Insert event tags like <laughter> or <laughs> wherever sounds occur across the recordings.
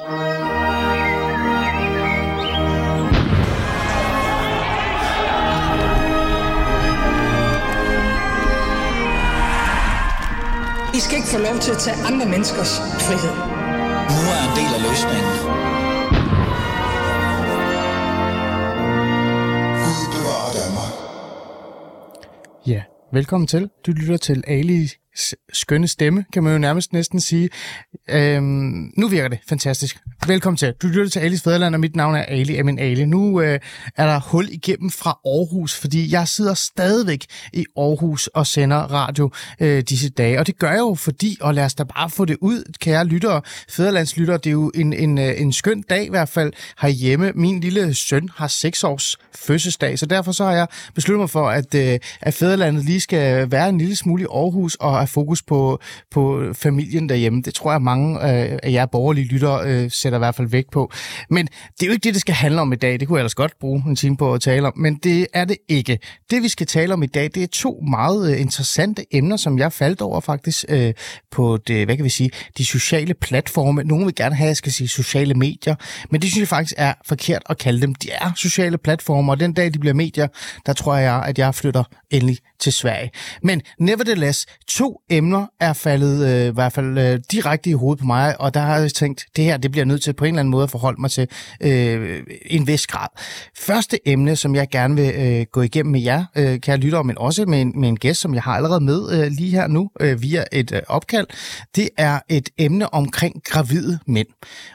I skal ikke få lov til at tage andre menneskers frihed. Nu er en del af løsningen. Gud bevarer Danmark. Ja, velkommen til. Du lytter til Alis skønne stemme, kan man jo nærmest næsten sige. Øhm, nu virker det fantastisk. Velkommen til. Du lytter til Alis Fæderland, og mit navn er Ali Amin Ali. Nu øh, er der hul igennem fra Aarhus, fordi jeg sidder stadigvæk i Aarhus og sender radio øh, disse dage. Og det gør jeg jo, fordi, og lad os da bare få det ud, kære lyttere, Fæderlandslyttere, det er jo en, en, øh, en skøn dag i hvert fald herhjemme. Min lille søn har 6 års fødselsdag, så derfor så har jeg besluttet mig for, at, øh, at Fæderlandet lige skal være en lille smule i Aarhus og fokus på, på familien derhjemme. Det tror jeg, mange øh, af jer borgerlige lyttere øh, sætter i hvert fald vægt på. Men det er jo ikke det, det skal handle om i dag. Det kunne jeg ellers godt bruge en time på at tale om, men det er det ikke. Det, vi skal tale om i dag, det er to meget øh, interessante emner, som jeg faldt over faktisk øh, på det, hvad kan vi sige, de sociale platforme. Nogle vil gerne have, at jeg skal sige sociale medier, men det synes jeg faktisk er forkert at kalde dem. De er sociale platformer, og den dag, de bliver medier, der tror jeg, at jeg flytter endelig til Sverige. Men nevertheless, to emner er faldet øh, i hvert fald øh, direkte i hovedet på mig, og der har jeg tænkt, det her det bliver nødt til på en eller anden måde at forholde mig til øh, en vis grad. Første emne, som jeg gerne vil øh, gå igennem med jer, øh, kære lyttere, men også med en, med en gæst, som jeg har allerede med øh, lige her nu øh, via et øh, opkald, det er et emne omkring gravide mænd.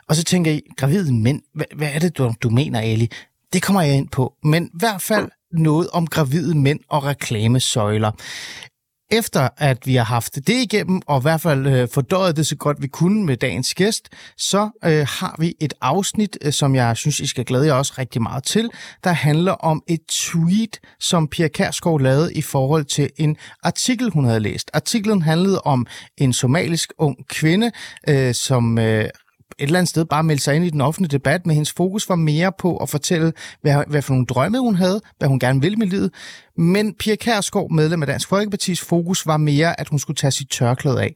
Og så tænker I, gravide mænd, hvad, hvad er det, du, du mener, Ali? Det kommer jeg ind på, men i hvert fald noget om gravide mænd og reklamesøjler efter at vi har haft det igennem, og i hvert fald øh, fordøjet det så godt vi kunne med dagens gæst, så øh, har vi et afsnit, øh, som jeg synes, I skal glæde jer også rigtig meget til, der handler om et tweet, som Pia Kærsgaard lavede i forhold til en artikel, hun havde læst. Artiklen handlede om en somalisk ung kvinde, øh, som øh, et eller andet sted bare meldte sig ind i den offentlige debat, men hendes fokus var mere på at fortælle, hvad, hvad for nogle drømme hun havde, hvad hun gerne ville med livet. Men Pia Kærsgaard, medlem af Dansk Folkepartis fokus, var mere, at hun skulle tage sit tørklæde af.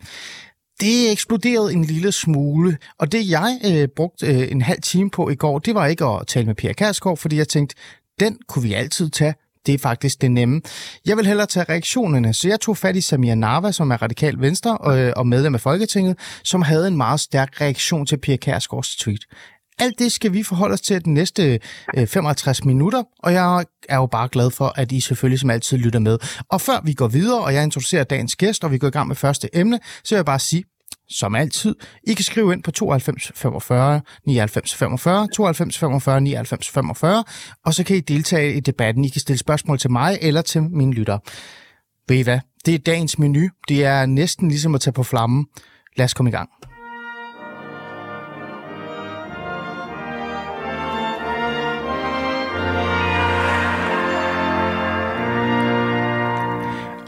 Det eksploderede en lille smule, og det jeg øh, brugte øh, en halv time på i går, det var ikke at tale med Pia Kærsgaard, fordi jeg tænkte, den kunne vi altid tage det er faktisk det nemme. Jeg vil hellere tage reaktionerne, så jeg tog fat i Samir Narva, som er radikal venstre og, øh, og medlem af Folketinget, som havde en meget stærk reaktion til Pia Kærsgaards tweet. Alt det skal vi forholde os til de næste øh, 55 minutter, og jeg er jo bare glad for, at I selvfølgelig som altid lytter med. Og før vi går videre, og jeg introducerer dagens gæst, og vi går i gang med første emne, så vil jeg bare sige, som altid. I kan skrive ind på 92 45 99 45, 92 45 99 45, og så kan I deltage i debatten. I kan stille spørgsmål til mig eller til mine lytter. Ved I hvad? Det er dagens menu. Det er næsten ligesom at tage på flammen. Lad os komme i gang.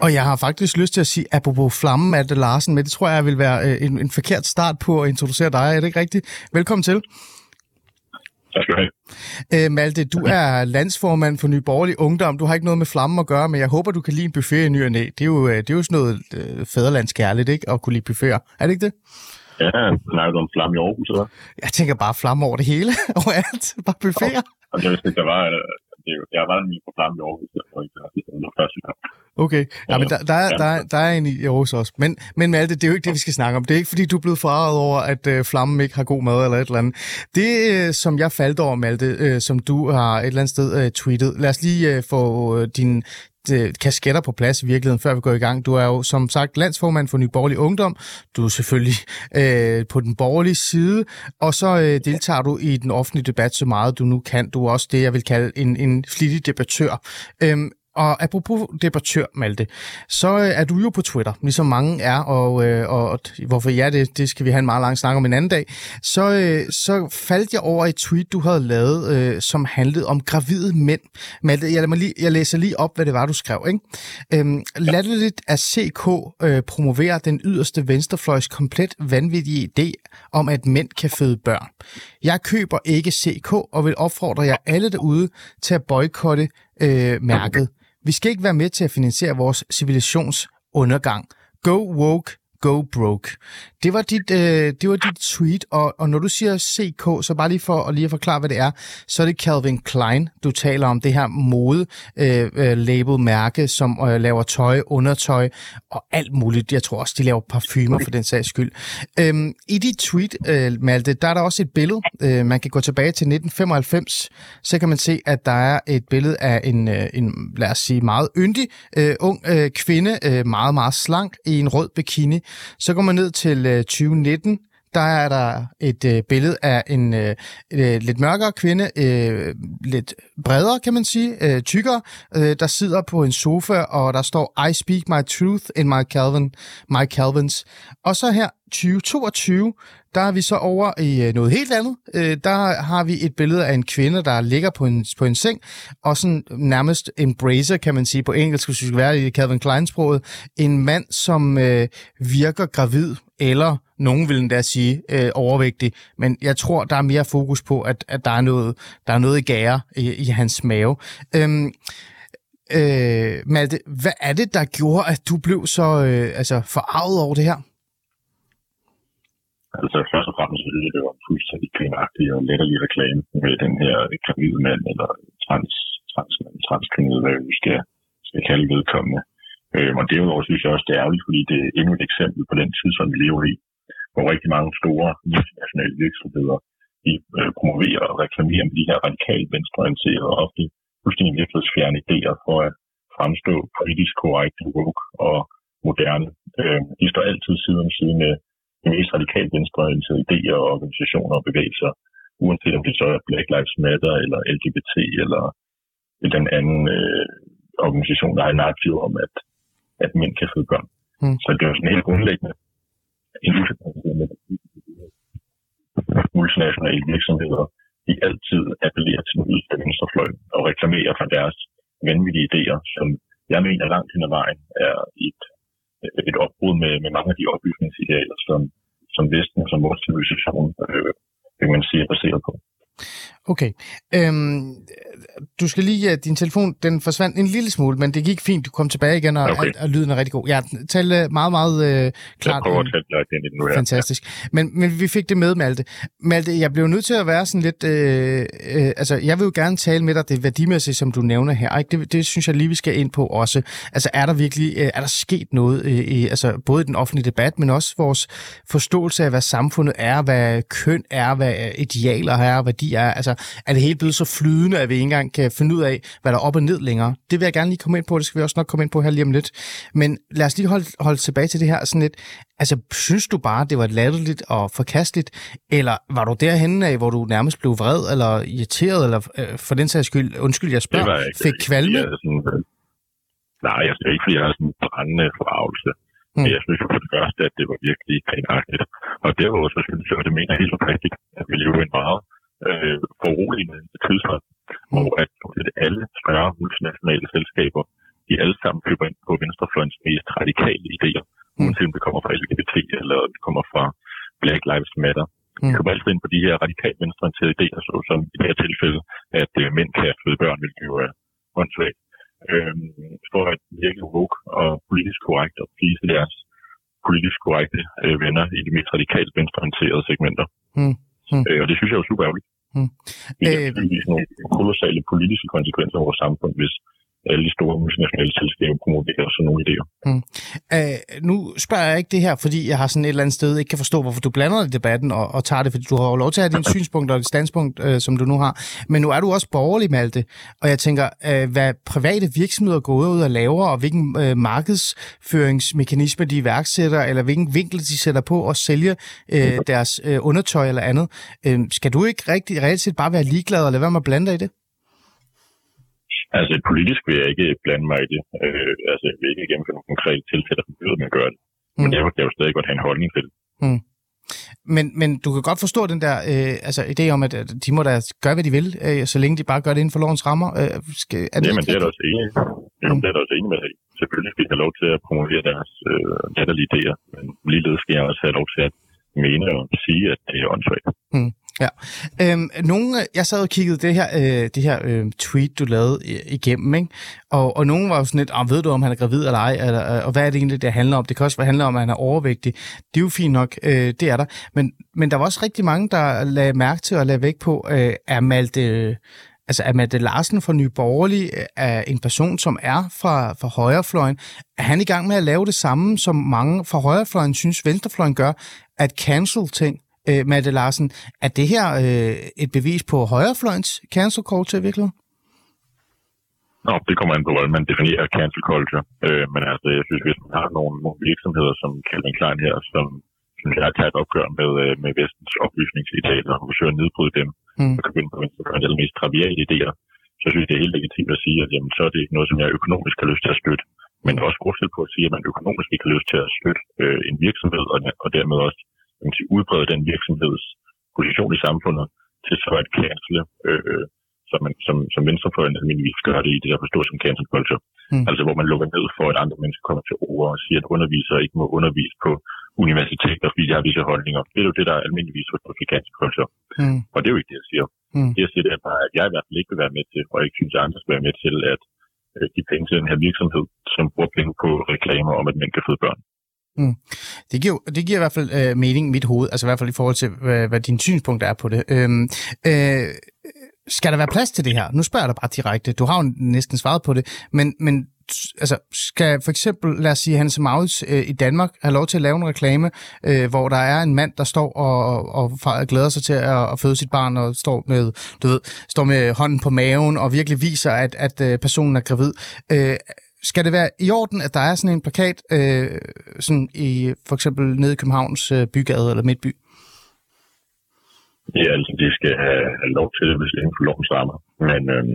Og jeg har faktisk lyst til at sige, apropos flammen, Malte Larsen, men det tror jeg vil være øh, en, en forkert start på at introducere dig. Er det ikke rigtigt? Velkommen til. Tak skal du have. Øh, Malte, du er landsformand for Nye Borgerlige Ungdom. Du har ikke noget med flammen at gøre, men jeg håber, du kan lide en buffet i ny og næ. Det er jo, øh, det er jo sådan noget øh, fæderlandskærligt, ikke? At kunne lide buffeter. Er det ikke det? Ja, snakker du om flamme i Aarhus, eller Jeg tænker bare flamme over det hele. <laughs> Overalt. Bare buffeter. Og det vidste ikke, der var... Det, jeg var lige på flamme i Aarhus, jeg ikke, det var første gang. Okay, ja, men der, der, er, der, er, der er en i Aarhus også. Men, men Malte, det er jo ikke det, vi skal snakke om. Det er ikke, fordi du er blevet forarvet over, at øh, flammen ikke har god mad eller et eller andet. Det, øh, som jeg faldt over, Malte, øh, som du har et eller andet sted øh, tweetet. Lad os lige øh, få øh, din kasketter på plads i virkeligheden, før vi går i gang. Du er jo som sagt landsformand for Ny Borgerlig Ungdom. Du er selvfølgelig øh, på den borgerlige side, og så øh, deltager du i den offentlige debat så meget du nu kan. Du er også det, jeg vil kalde en, en flittig debattør. Øhm, og apropos debattør, Malte, så øh, er du jo på Twitter, ligesom mange er, og, øh, og, og hvorfor ja, det, det skal vi have en meget lang snak om en anden dag. Så, øh, så faldt jeg over et tweet, du havde lavet, øh, som handlede om gravide mænd. Malte, jeg, lige, jeg læser lige op, hvad det var, du skrev. Ikke? Øhm, latterligt at CK øh, promovere den yderste venstrefløjs komplet vanvittige idé om, at mænd kan føde børn. Jeg køber ikke CK og vil opfordre jer alle derude til at boykotte øh, mærket. Vi skal ikke være med til at finansiere vores civilisations undergang. Go woke, go broke. Det var dit, øh, det var dit tweet, og, og når du siger CK, så bare lige for at lige at forklare, hvad det er, så er det Calvin Klein, du taler om, det her mode øh, øh, label mærke, som øh, laver tøj, undertøj og alt muligt. Jeg tror også, de laver parfumer for den sags skyld. Øhm, I dit tweet, øh, Malte, der er der også et billede. Øh, man kan gå tilbage til 1995, så kan man se, at der er et billede af en, øh, en lad os sige, meget yndig øh, ung øh, kvinde, øh, meget, meget slank i en rød bikini. Så går man ned til øh, 2019, der er der et øh, billede af en øh, øh, lidt mørkere kvinde, øh, lidt bredere kan man sige, øh, tykkere, øh, der sidder på en sofa, og der står, I speak my truth in my Calvin, my Calvins. Og så her 2022, der er vi så over i øh, noget helt andet. Øh, der har vi et billede af en kvinde, der ligger på en, på en seng, og sådan nærmest embracer, kan man sige på engelsk, hvis vi skal være i Calvin Klein-sproget, en mand, som øh, virker gravid, eller nogen vil endda sige øh, overvægtig, men jeg tror, der er mere fokus på, at, at der, er noget, der er noget i gære i, i hans mave. Øhm, øh, Malte, hvad er det, der gjorde, at du blev så øh, altså, forarvet over det her? Altså først og fremmest ville det var fuldstændig kvinagtig og letterlig reklame med den her gravide mand, eller trans, trans, transkønnet, hvad vi skal, skal kalde vedkommende. Øh, og derudover synes jeg også, det er ærgerligt, fordi det er endnu et eksempel på den tid, som vi lever i, hvor rigtig mange store internationale virksomheder de, øh, promoverer og reklamerer med de her radikalt venstreorienterede og ofte fuldstændig virkelighedsfjerne idéer for at fremstå politisk korrekt, woke og moderne. Øh, de står altid side om side med de mest radikalt venstreorienterede idéer og organisationer og bevægelser, uanset om det så er Black Lives Matter eller LGBT eller den anden øh, organisation, der har en narrativ om, at, at mænd kan føde børn. Mm. Så det er jo sådan helt grundlæggende en multinationale virksomheder, de altid appellerer til den yderste venstrefløj og reklamerer for deres vanvittige idéer, som jeg mener langt hen ad vejen er et Øh, et opbrud med, med mange af de oplysningsidealer, som, som Vesten, som vores civilisation, øh, kan man sige, er baseret på. Okay. Øhm, du skal lige, din telefon, den forsvandt en lille smule, men det gik fint. Du kom tilbage igen, og, okay. og, og lyden er rigtig god. Ja, tal meget, meget øh, klart. Jeg prøver at tale ind i den nu her. Fantastisk. Ja. Men, men vi fik det med, Malte. Malte, jeg blev nødt til at være sådan lidt... Øh, øh, altså, jeg vil jo gerne tale med dig det værdimæssige, som du nævner her. Ikke? Det, det synes jeg lige, vi skal ind på også. Altså, er der virkelig øh, er der sket noget, øh, i, altså, både i den offentlige debat, men også vores forståelse af, hvad samfundet er, hvad køn er, hvad idealer er, hvad de er. Altså, er det helt blevet så flydende, at vi ikke engang kan finde ud af, hvad der er op og ned længere. Det vil jeg gerne lige komme ind på, det skal vi også nok komme ind på her lige om lidt. Men lad os lige holde, holde tilbage til det her sådan lidt. Altså, synes du bare, det var latterligt og forkasteligt, eller var du derhenne af, hvor du nærmest blev vred, eller irriteret, eller øh, for den sags skyld, undskyld, jeg spørger, ikke, fik kvalme? Jeg sådan, øh, nej, jeg synes ikke, fordi jeg har sådan en brændende forarvelse. Mm. Men jeg synes jo for det første, at det var virkelig grinagtigt. Og derudover så synes jeg, at det mener helt rigtigt, at vi lever i en meget øh, foruroligende tidsret, mm. og at alle større multinationale selskaber, de alle sammen køber ind på venstrefløjens mest radikale idéer, mm. uanset om det kommer fra LGBT eller det kommer fra Black Lives Matter. Mm. De køber altid ind på de her radikalt venstreorienterede idéer, så som i det her tilfælde, at øh, mænd kan føde børn, hvilket jo er åndssvagt, øh, for at virke woke og politisk korrekt og please deres politisk korrekte øh, venner i de mest radikalt venstreorienterede segmenter. Mm. Mm. Øh, og det synes jeg er super ærgerligt. Mm. Det er øh, nogle kolossale politiske konsekvenser af vores samfund, hvis alle de store multinationale selskaber promoverer sådan nogle idéer. Mm. Øh, nu spørger jeg ikke det her, fordi jeg har sådan et eller andet sted ikke kan forstå, hvorfor du blander i debatten og, og tager det, fordi du har jo lov til at have dine synspunkter og dit standpunkt, øh, som du nu har. Men nu er du også borgerlig, Malte, og jeg tænker, øh, hvad private virksomheder går ud og laver, og hvilken øh, markedsføringsmekanisme de iværksætter, eller hvilken vinkel de sætter på at sælge øh, deres øh, undertøj eller andet. Øh, skal du ikke rigtig reelt set bare være ligeglad og lade være med at blande dig i det? Altså politisk vil jeg ikke blande mig i det. Øh, altså jeg vil ikke gennemføre nogle konkrete tilfælde, der forbyder at gøre det. Mm. Men jeg vil, jeg vil stadig godt have en holdning til det. Mm. Men, men du kan godt forstå den der øh, altså, idé om, at de må da gøre, hvad de vil, øh, så længe de bare gør det inden for lovens rammer. Øh, skal, er det Jamen, det er der også enig Jamen, mm. det er der også enig med dig Selvfølgelig skal de have lov til at promovere deres øh, latterlige idéer, men ligeledes skal jeg også have lov til at mene og sige, at det er åndssvagt. Mm. Ja. Øhm, nogle, jeg sad og kiggede det her, øh, det her øh, tweet, du lavede igennem, ikke? Og, og nogen var jo sådan lidt, ah, ved du, om han er gravid eller ej, eller, øh, og hvad er det egentlig, det handler om? Det kan også handle om, at han er overvægtig. Det er jo fint nok, øh, det er der. Men, men der var også rigtig mange, der lagde mærke til og lagde væk på, øh, er Malte, altså er Malte Larsen fra Nye Borgerlige øh, er en person, som er fra, fra højrefløjen. Er han i gang med at lave det samme, som mange fra højrefløjen synes, venstrefløjen gør, at cancel ting? Øh, Matte Larsen. Er det her øh, et bevis på højrefløjens cancel culture i virkeligheden? Nå, det kommer an på, hvordan man definerer cancel culture. Øh, men altså, jeg synes, hvis man har nogle, nogle virksomheder, som Calvin Klein her, som synes jeg tager et opgør med, øh, med vestens oplysningsidealer og forsøger at nedbryde dem, mm. og kan begynde på venstrefløjen eller mest triviale idéer, så synes jeg, det er helt legitimt at sige, at jamen, så er det ikke noget, som jeg økonomisk har lyst til at støtte. Men også forskel på at sige, at man økonomisk ikke har lyst til at støtte øh, en virksomhed, og, og dermed også man sige, udbrede den virksomheds position i samfundet til så at cancele, øh, som, man, som, som venstrefløjen almindeligvis gør det i det, der forstås som cancel culture. Mm. Altså hvor man lukker ned for, at andre mennesker kommer til ord og siger, at undervisere ikke må undervise på universiteter, fordi de har visse holdninger. Det er jo det, der almindeligvis forstås som cancel culture. Mm. Og det er jo ikke det, jeg siger. Mm. Det, jeg siger, det er bare, at jeg i hvert fald ikke vil være med til, og ikke synes, at andre skal være med til, at øh, de penge til den her virksomhed, som bruger penge på reklamer om, at mænd kan føde børn. Mm. Det, giver, det giver i hvert fald øh, mening i mit hoved, altså i hvert fald i forhold til, hvad, hvad din synspunkt er på det. Øhm, øh, skal der være plads til det her? Nu spørger jeg dig bare direkte. Du har jo næsten svaret på det, men, men altså, skal for eksempel, lad os sige, Hans Maurits øh, i Danmark have lov til at lave en reklame, øh, hvor der er en mand, der står og, og, og glæder sig til at, at føde sit barn, og står med, du ved, står med hånden på maven, og virkelig viser, at, at øh, personen er gravid. Øh, skal det være i orden, at der er sådan en plakat, øh, sådan i for eksempel nede i Københavns øh, bygade eller midtby? Ja, altså de skal have, have lov til det, hvis det er inden for lovens rammer. Men, øh,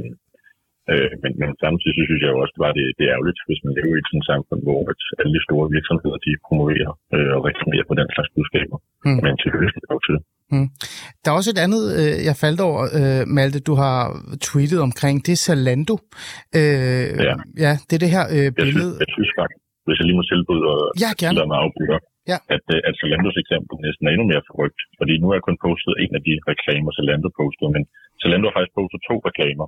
øh, men, men samtidig så synes jeg jo også, at det, var det, det er ærgerligt, hvis man lever i et sådan samfund, hvor at alle de store virksomheder, de promoverer øh, og reklamerer på den slags budskaber. Mm. Men selvfølgelig skal det til Mm. Der er også et andet, øh, jeg faldt over, øh, Malte, du har tweetet omkring, det er Zalando. Øh, ja. ja. det er det her øh, billede. Jeg synes, jeg synes faktisk, hvis jeg lige må tilbyde og ja, gerne. mig afbryde, ja. at, øh, at Zalandos eksempel næsten er endnu mere forrygt. Fordi nu har jeg kun postet en af de reklamer, Zalando postede, men Zalando har faktisk postet to reklamer.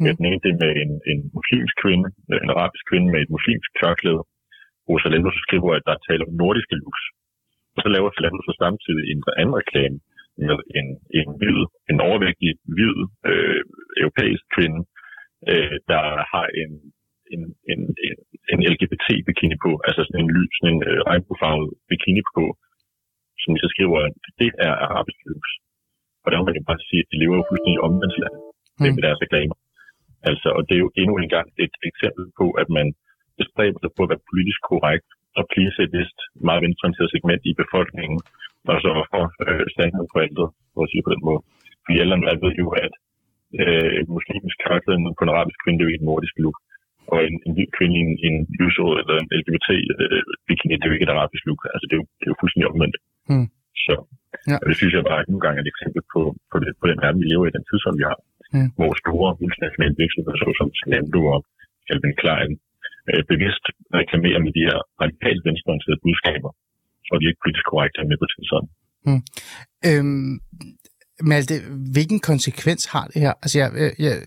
Mm. Den ene det er med en, en muslimsk kvinde, en arabisk kvinde med et muslimsk tørklæde, Zalando så skriver, at der er tale om nordiske looks. Og så laver Zalando så samtidig en anden reklame, med en, en hvid, en overvægtig, hvid øh, europæisk kvinde, øh, der har en, en, en, en, en LGBT-bikini på, altså sådan en lys, sådan en øh, regnbuefarvet bikini på, som de så skriver, at det er arabisk lux. Og der må man jo bare sige, at de lever jo fuldstændig omvendt mm. med deres reklamer. Altså, og det er jo endnu en gang et eksempel på, at man bestræber sig på at være politisk korrekt og please et vist meget venstreorienteret segment i befolkningen, og så for øh, sandheden forældre, for at sige på den måde. Vi alle ved jo, at øh, muslimsk karakter på en arabisk kvinde, det er jo ikke en nordisk look. Og en, en hvid kvinde i en, en lysåd eller en LGBT-bikini, øh, det er jo ikke et arabisk look. Altså, det er jo, det er jo fuldstændig omvendt. Mm. Så ja. det synes jeg bare nogle gange er et eksempel på, på, det, på den verden, vi lever i, den tidsånd, vi har. Mm. Hvor store internationale virksomheder, såsom Zalando og Calvin Klein, øh, bevidst reklamerer med de her radikalt venstreorienterede budskaber, er de ikke politisk korrekte med på sådan. Hmm. Øhm, Malte, hvilken konsekvens har det her? Altså, jeg, jeg,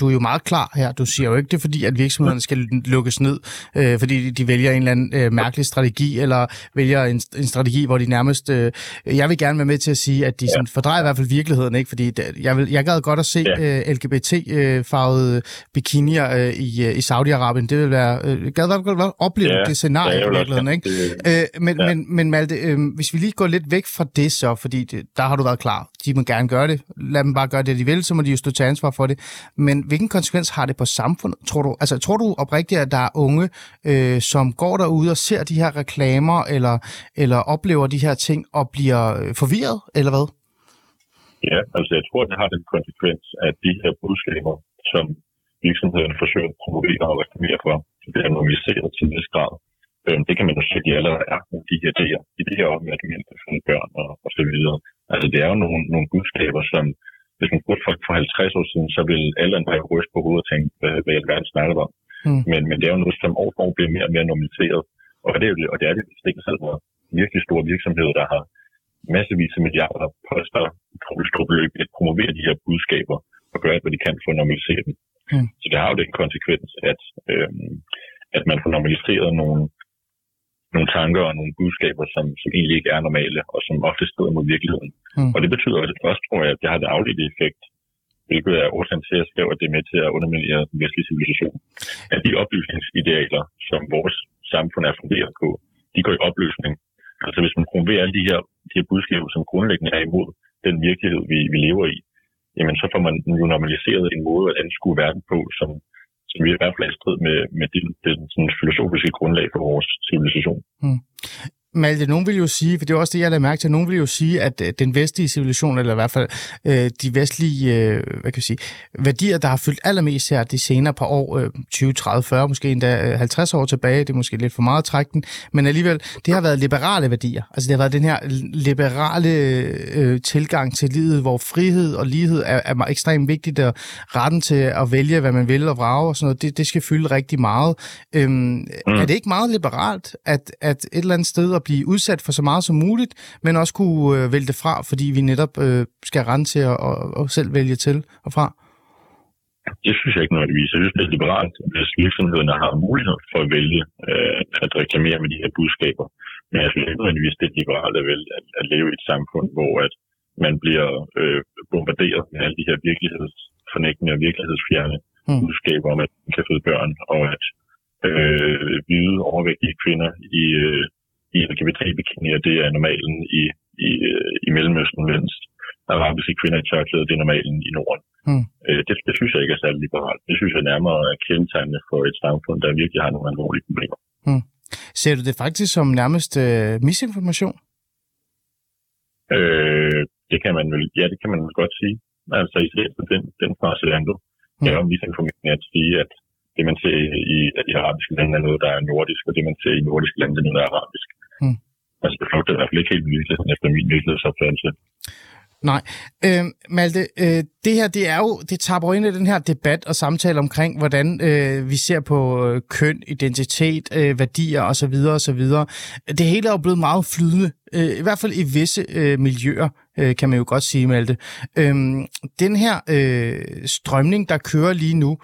du er jo meget klar her. Du siger jo ikke det, fordi at virksomhederne skal lukkes ned, øh, fordi de vælger en eller anden øh, mærkelig strategi, eller vælger en, en strategi, hvor de nærmest... Øh, jeg vil gerne være med til at sige, at de sådan, fordrejer i hvert fald virkeligheden, ikke? Fordi det, jeg, vil, jeg gad godt at se øh, LGBT-farvede bikinier øh, i, øh, i Saudi-Arabien. Det vil være... Øh, gad godt opleve ja, det scenarie ja, i virkeligheden, ikke? Øh, men, ja. men, men Malte, øh, hvis vi lige går lidt væk fra det så, fordi det, der har du været klar. De må gerne gøre det. Lad dem bare gøre det, de vil, så må de jo stå til ansvar for det. Men hvilken konsekvens har det på samfundet? Tror du, altså, tror du oprigtigt, at der er unge, øh, som går derude og ser de her reklamer, eller, eller oplever de her ting og bliver øh, forvirret, eller hvad? Ja, altså jeg tror, det har den konsekvens, at de her budskaber, som virksomhederne forsøger at promovere og reklamere for, så det er normaliseret til en vis grad. Øh, det kan man jo se, at de allerede er de her idéer. Idéer om, at man kan børn og, og så videre. Altså det er jo nogle, nogle budskaber, som hvis man spurgte folk for 50 år siden, så vil alle bare ryste på hovedet og tænke, hvad, hvad i alverden snakker om. Mm. Men, men det er jo noget, som år for år bliver mere og mere normaliseret. Og det er jo det, og det er det stik selv, hvor virkelig store virksomheder, der har massevis af milliarder poster, beløb at promovere de her budskaber og gøre alt, hvad de kan for at normalisere dem. Mm. Så det har jo den konsekvens, at, øh, at man får normaliseret nogle, nogle tanker og nogle budskaber, som, som egentlig ikke er normale, og som ofte strider mod virkeligheden. Mm. Og det betyder også, tror jeg, at det har det afledte effekt, hvilket er årsagen til, at jeg skrev, at det er med til at underminere den vestlige civilisation. At de oplysningsidealer, som vores samfund er funderet på, de går i opløsning. Altså hvis man promoverer alle de her, de her budskaber, som grundlæggende er imod den virkelighed, vi, vi lever i, jamen så får man jo normaliseret en måde at anskue verden på, som, som i hvert fald er i strid med, med det, det sådan filosofiske grundlag for vores civilisation. Mm. Malte, nogen vil jo sige, for det er også det, jeg lader mærke til, nogen vil jo sige, at øh, den vestlige civilisation, eller i hvert fald øh, de vestlige øh, hvad kan jeg sige, værdier, der har fyldt allermest her de senere par år, øh, 20, 30, 40, måske endda øh, 50 år tilbage, det er måske lidt for meget at trække den, men alligevel, det har været liberale værdier. Altså det har været den her liberale øh, tilgang til livet, hvor frihed og lighed er, er ekstremt vigtigt, og retten til at vælge, hvad man vil og vrage og sådan noget, det, det skal fylde rigtig meget. Øhm, mm. Er det ikke meget liberalt, at, at et eller andet sted at blive udsat for så meget som muligt, men også kunne øh, vælge det fra, fordi vi netop øh, skal rende til at og, og selv vælge til og fra? Det synes jeg ikke nødvendigvis. Jeg synes, det er liberalt, hvis virksomhederne har mulighed for at vælge øh, at reklamere med de her budskaber. Men jeg synes ikke nødvendigvis, det er liberalt at, vælge, at, at leve i et samfund, hvor at man bliver øh, bombarderet med alle de her virkelighedsfornægtende og virkelighedsfjerne mm. budskaber om, at man kan føde børn, og at øh, hvide overvægtige kvinder i, øh, i LGBT-bikinier, det er normalen i, i, øh, i Mellemøsten, mens arabiske kvinder i tørklæde, det er normalen i Norden. Mm. Øh, det, det synes jeg ikke er særlig liberalt. Det synes jeg nærmere er kendetegnende for et samfund, der virkelig har nogle alvorlige problemer. Mm. Ser du det faktisk som nærmest øh, misinformation? Øh, det kan man vel, ja, det kan man vel godt sige. Altså i stedet for den, den fra Zalando, mm. det er jo misinformation at sige, at det man ser i, at de arabiske lande er noget, der er nordisk, og det man ser i nordiske lande er noget, der er arabisk. Altså det flugter i hvert fald ikke helt virkeligheden efter min virkelighedsopfattelse. Nej. Øh, Malte, øh, det her, det er jo, det tapper ind i den her debat og samtale omkring, hvordan øh, vi ser på øh, køn, identitet, øh, værdier osv. osv. Det hele er jo blevet meget flydende, øh, i hvert fald i visse øh, miljøer, øh, kan man jo godt sige, Malte. Øh, den her øh, strømning, der kører lige nu,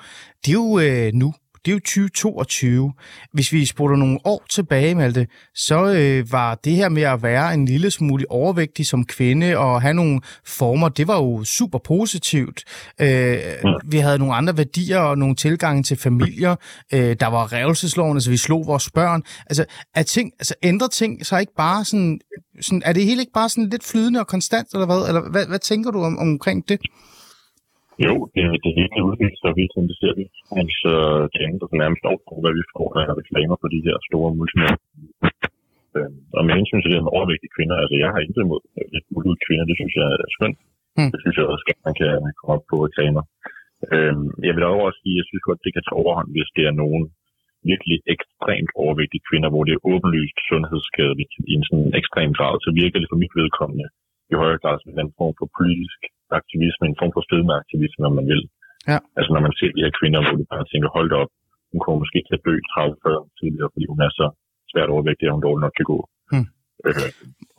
det er jo øh, nu det er jo 2022. Hvis vi spoler nogle år tilbage, Malte, så øh, var det her med at være en lille smule overvægtig som kvinde og have nogle former, det var jo super positivt. Øh, vi havde nogle andre værdier og nogle tilgange til familier. Øh, der var revelsesloven, altså vi slog vores børn. Altså, er ting, altså ændrer ting så ikke bare sådan, sådan, er det hele ikke bare sådan lidt flydende og konstant, eller hvad? Eller hvad, hvad tænker du om, omkring det? Jo, det, det hele udvikler sig hele tiden, det ser vi. Altså, det ændrer sig nærmest over på, hvad vi får, når der reklamer på de her store multinationale. Øhm, og med hensyn til det med overvægtige kvinder, altså jeg har intet imod lidt mulige kvinder, det synes jeg er skønt. Mm. Det synes jeg også, at man kan komme op på reklamer. Øhm, jeg vil også sige, at jeg synes godt, det kan tage overhånd, hvis det er nogen virkelig ekstremt overvægtige kvinder, hvor det er åbenlyst sundhedsskadeligt i en sådan ekstrem grad, så virker det for mit vedkommende i højere grad som en form for politisk aktivisme, en form for fedmeaktivisme, om man vil. Ja. Altså når man ser de her kvinder, hvor du bare tænker, hold da op, hun kommer måske til at dø 30 år tidligere, fordi hun er så svært overvægtig, at hun dårligt nok kan gå. Hmm. Øh,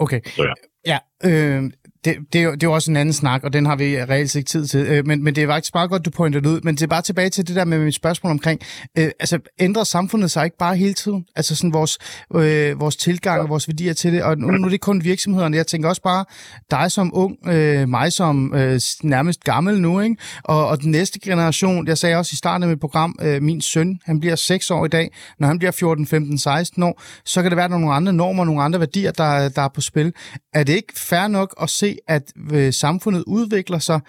okay. Så ja. Ja, øh, det, det, er jo, det er jo også en anden snak, og den har vi reelt ikke tid til. Øh, men, men det er faktisk bare godt, du pointer det ud. Men det er bare tilbage til det der med mit spørgsmål omkring, øh, altså ændrer samfundet sig ikke bare hele tiden? Altså sådan vores, øh, vores tilgang og vores værdier til det. Og nu, nu er det kun virksomhederne. Jeg tænker også bare dig som ung, øh, mig som øh, nærmest gammel nu, ikke? Og, og den næste generation, jeg sagde også i starten af mit program, øh, min søn, han bliver 6 år i dag. Når han bliver 14, 15, 16 år, så kan det være, at der er nogle andre normer, nogle andre værdier, der, der er på spil. Er det ikke fair nok at se, at øh, samfundet udvikler sig,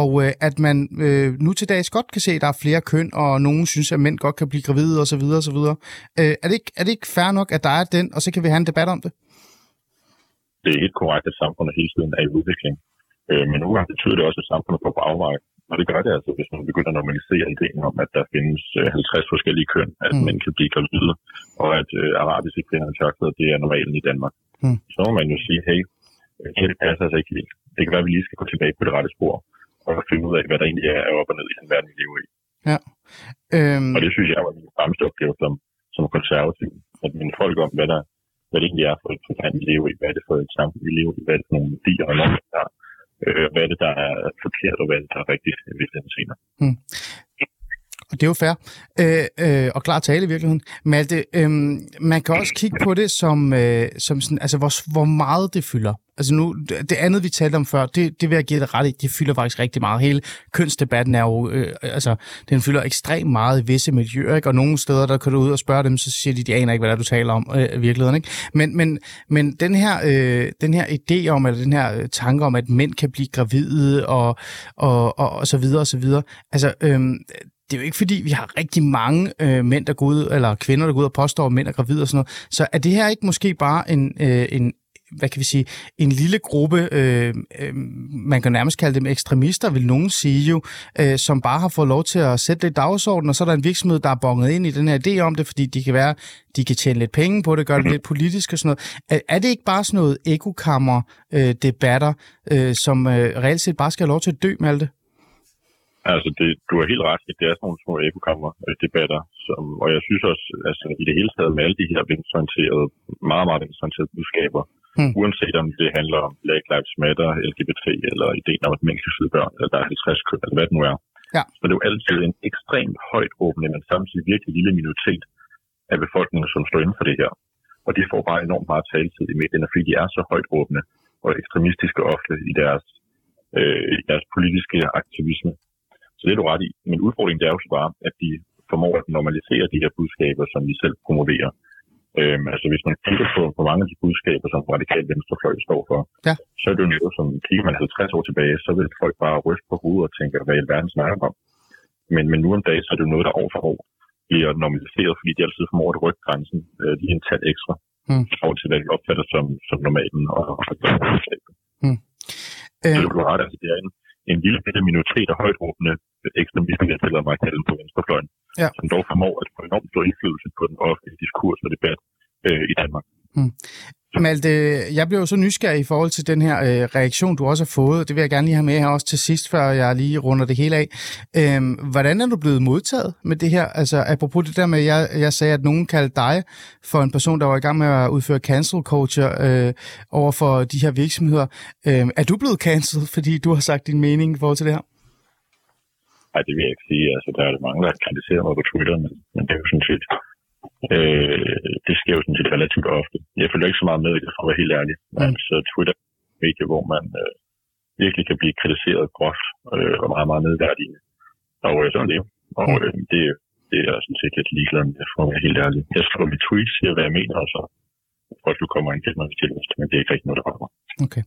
og øh, at man øh, nu til dags godt kan se, at der er flere køn, og nogen synes, at mænd godt kan blive gravide osv. osv. Øh, er, det ikke, er det ikke fair nok, at der er den, og så kan vi have en debat om det? Det er helt korrekt, at samfundet hele tiden er i udvikling. Øh, men nogle gange betyder det også, at samfundet på afvej. Og det gør det altså, hvis man begynder at normalisere ideen om, at der findes 50 forskellige køn, at mm. mænd kan blive gravide, og at øh, arabiske kvinder og tørklæder, det er normalen i Danmark. Mm. Så må man jo sige, hey, det passer altså ikke helt. Det kan være, at vi lige skal gå tilbage på det rette spor, og finde ud af, hvad der egentlig er op og ned i den verden, vi lever i. Ja. Øhm... Og det synes jeg var min fremmeste opgave som, som konservativ. At minde folk om, hvad, der, hvad det egentlig er for et land, vi lever i, hvad er det for et samfund, vi lever i, hvad er det for nogle værdier og normer, der øh, hvad er det, der er forkert, og hvad er det, der er rigtigt i virkeligheden senere. Mm. Og det er jo fair. Øh, øh, og klar tale i virkeligheden. Malte, øh, man kan også kigge på det som, øh, som sådan, altså hvor, hvor meget det fylder. Altså nu, det andet vi talte om før, det, det vil jeg give dig ret i, det fylder faktisk rigtig meget. Hele kønsdebatten er jo, øh, øh, altså den fylder ekstremt meget i visse miljøer, ikke? og nogle steder, der kan du ud og spørge dem, så siger de, de aner ikke, hvad der du taler om øh, i virkeligheden. Ikke? Men, men, men den, her, øh, den her idé om, eller den her øh, tanke om, at mænd kan blive gravide og, og, og, og så videre og så videre, altså øh, det er jo ikke fordi, vi har rigtig mange øh, mænd, der går ud, eller kvinder, der går ud og påstår, at mænd er gravide og sådan noget. Så er det her ikke måske bare en, øh, en hvad kan vi sige, en lille gruppe, øh, øh, man kan nærmest kalde dem ekstremister, vil nogen sige jo, øh, som bare har fået lov til at sætte det i dagsordenen, og så er der en virksomhed, der er bonget ind i den her idé om det, fordi de kan være, de kan tjene lidt penge på det, gøre det lidt politisk og sådan noget. Er, er det ikke bare sådan noget ekokammer-debatter, øh, øh, som øh, reelt set bare skal have lov til at dø med alt det? Altså, det, du har helt ret. Det er sådan nogle små ekokammer-debatter, som, og jeg synes også, altså i det hele taget med alle de her venstreorienterede, meget, meget venstreorienterede budskaber, hmm. uanset om det handler om Black Lives Matter, LGBT, eller ideen om, at mænd kan børn, eller der er 50 køn, eller hvad det nu er. Ja. Så det er jo altid en ekstremt højt åbne, men samtidig virkelig lille minoritet af befolkningen, som står inden for det her. Og de får bare enormt meget taletid i medierne, fordi de er så højt åbne og ekstremistiske ofte i deres, øh, i deres politiske aktivisme. Så det er du ret i. Men udfordringen det er jo så bare, at de formår at normalisere de her budskaber, som vi selv promoverer. Øhm, altså hvis man kigger på, på mange af de budskaber, som radikalt venstrefløj står for, ja. så er det jo noget, som kigger man 50 år tilbage, så vil folk bare ryste på hovedet og tænke, hvad i alverden snakker om. Men, men nu om dagen, så er det jo noget, der år for år bliver normaliseret, fordi de altid formår at rykke grænsen øh, lige en tand ekstra, mm. over til hvad vi opfatter som, som normalen og, og, og mm. Så det er ret, altså det er en, en lille bitte minoritet af højt råbende ekstremister, jeg tæller mig kalde på venstrefløjen, ja. som dog formår at få enormt stor indflydelse på den offentlige diskurs og debat øh, i Danmark. Hmm. Malte, jeg blev jo så nysgerrig i forhold til den her øh, reaktion, du også har fået. Det vil jeg gerne lige have med her også til sidst, før jeg lige runder det hele af. Øhm, hvordan er du blevet modtaget med det her? Altså, apropos det der med, at jeg, jeg sagde, at nogen kaldte dig for en person, der var i gang med at udføre cancel culture øh, over for de her virksomheder. Øhm, er du blevet cancelled, fordi du har sagt din mening i forhold til det her? Nej, det vil jeg ikke sige. Altså, der er mange, der har kritiseret mig på Twitter, men, men det er jo sådan set Øh, det sker jo sådan set relativt ofte. Jeg følger ikke så meget med for at være helt ærlig. Mm. Altså Twitter er et medie, hvor man øh, virkelig kan blive kritiseret groft øh, og meget, meget nedværdigende. Og øh, sådan det. Og mm. øh, det, det er jeg sådan set lidt ligeglad med, for at være helt ærlig. Jeg skriver mit tweet, siger, hvad jeg mener, og så godt, du kommer ind til mig til men det er ikke rigtig noget, der kommer. Okay,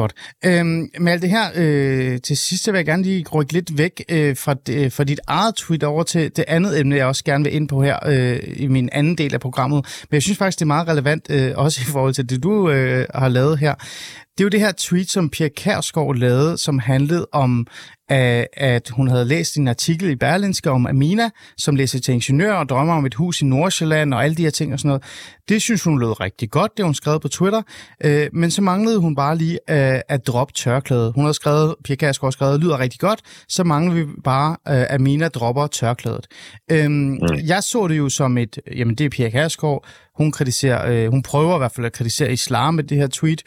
godt. Øhm, med alt det her, øh, til sidst vil jeg gerne lige rykke lidt væk øh, fra, øh, fra dit eget tweet over til det andet emne, jeg også gerne vil ind på her øh, i min anden del af programmet. Men jeg synes faktisk, det er meget relevant, øh, også i forhold til det, du øh, har lavet her. Det er jo det her tweet, som Pia Kærsgaard lavede, som handlede om, at hun havde læst en artikel i Berlinske om Amina, som læser til ingeniør og drømmer om et hus i Nordsjælland og alle de her ting og sådan noget. Det synes hun lød rigtig godt, det hun skrev på Twitter, øh, men så manglede hun bare lige at droppe tørklædet. Hun havde skrevet, Pia Kærsgaard skrevet, lyder rigtig godt, så manglede vi bare, at Amina dropper tørklædet. Øhm, mm. Jeg så det jo som et, jamen det er Pia Kærsgaard, hun kritiserer, øh, hun prøver i hvert fald at kritisere islam med det her tweet,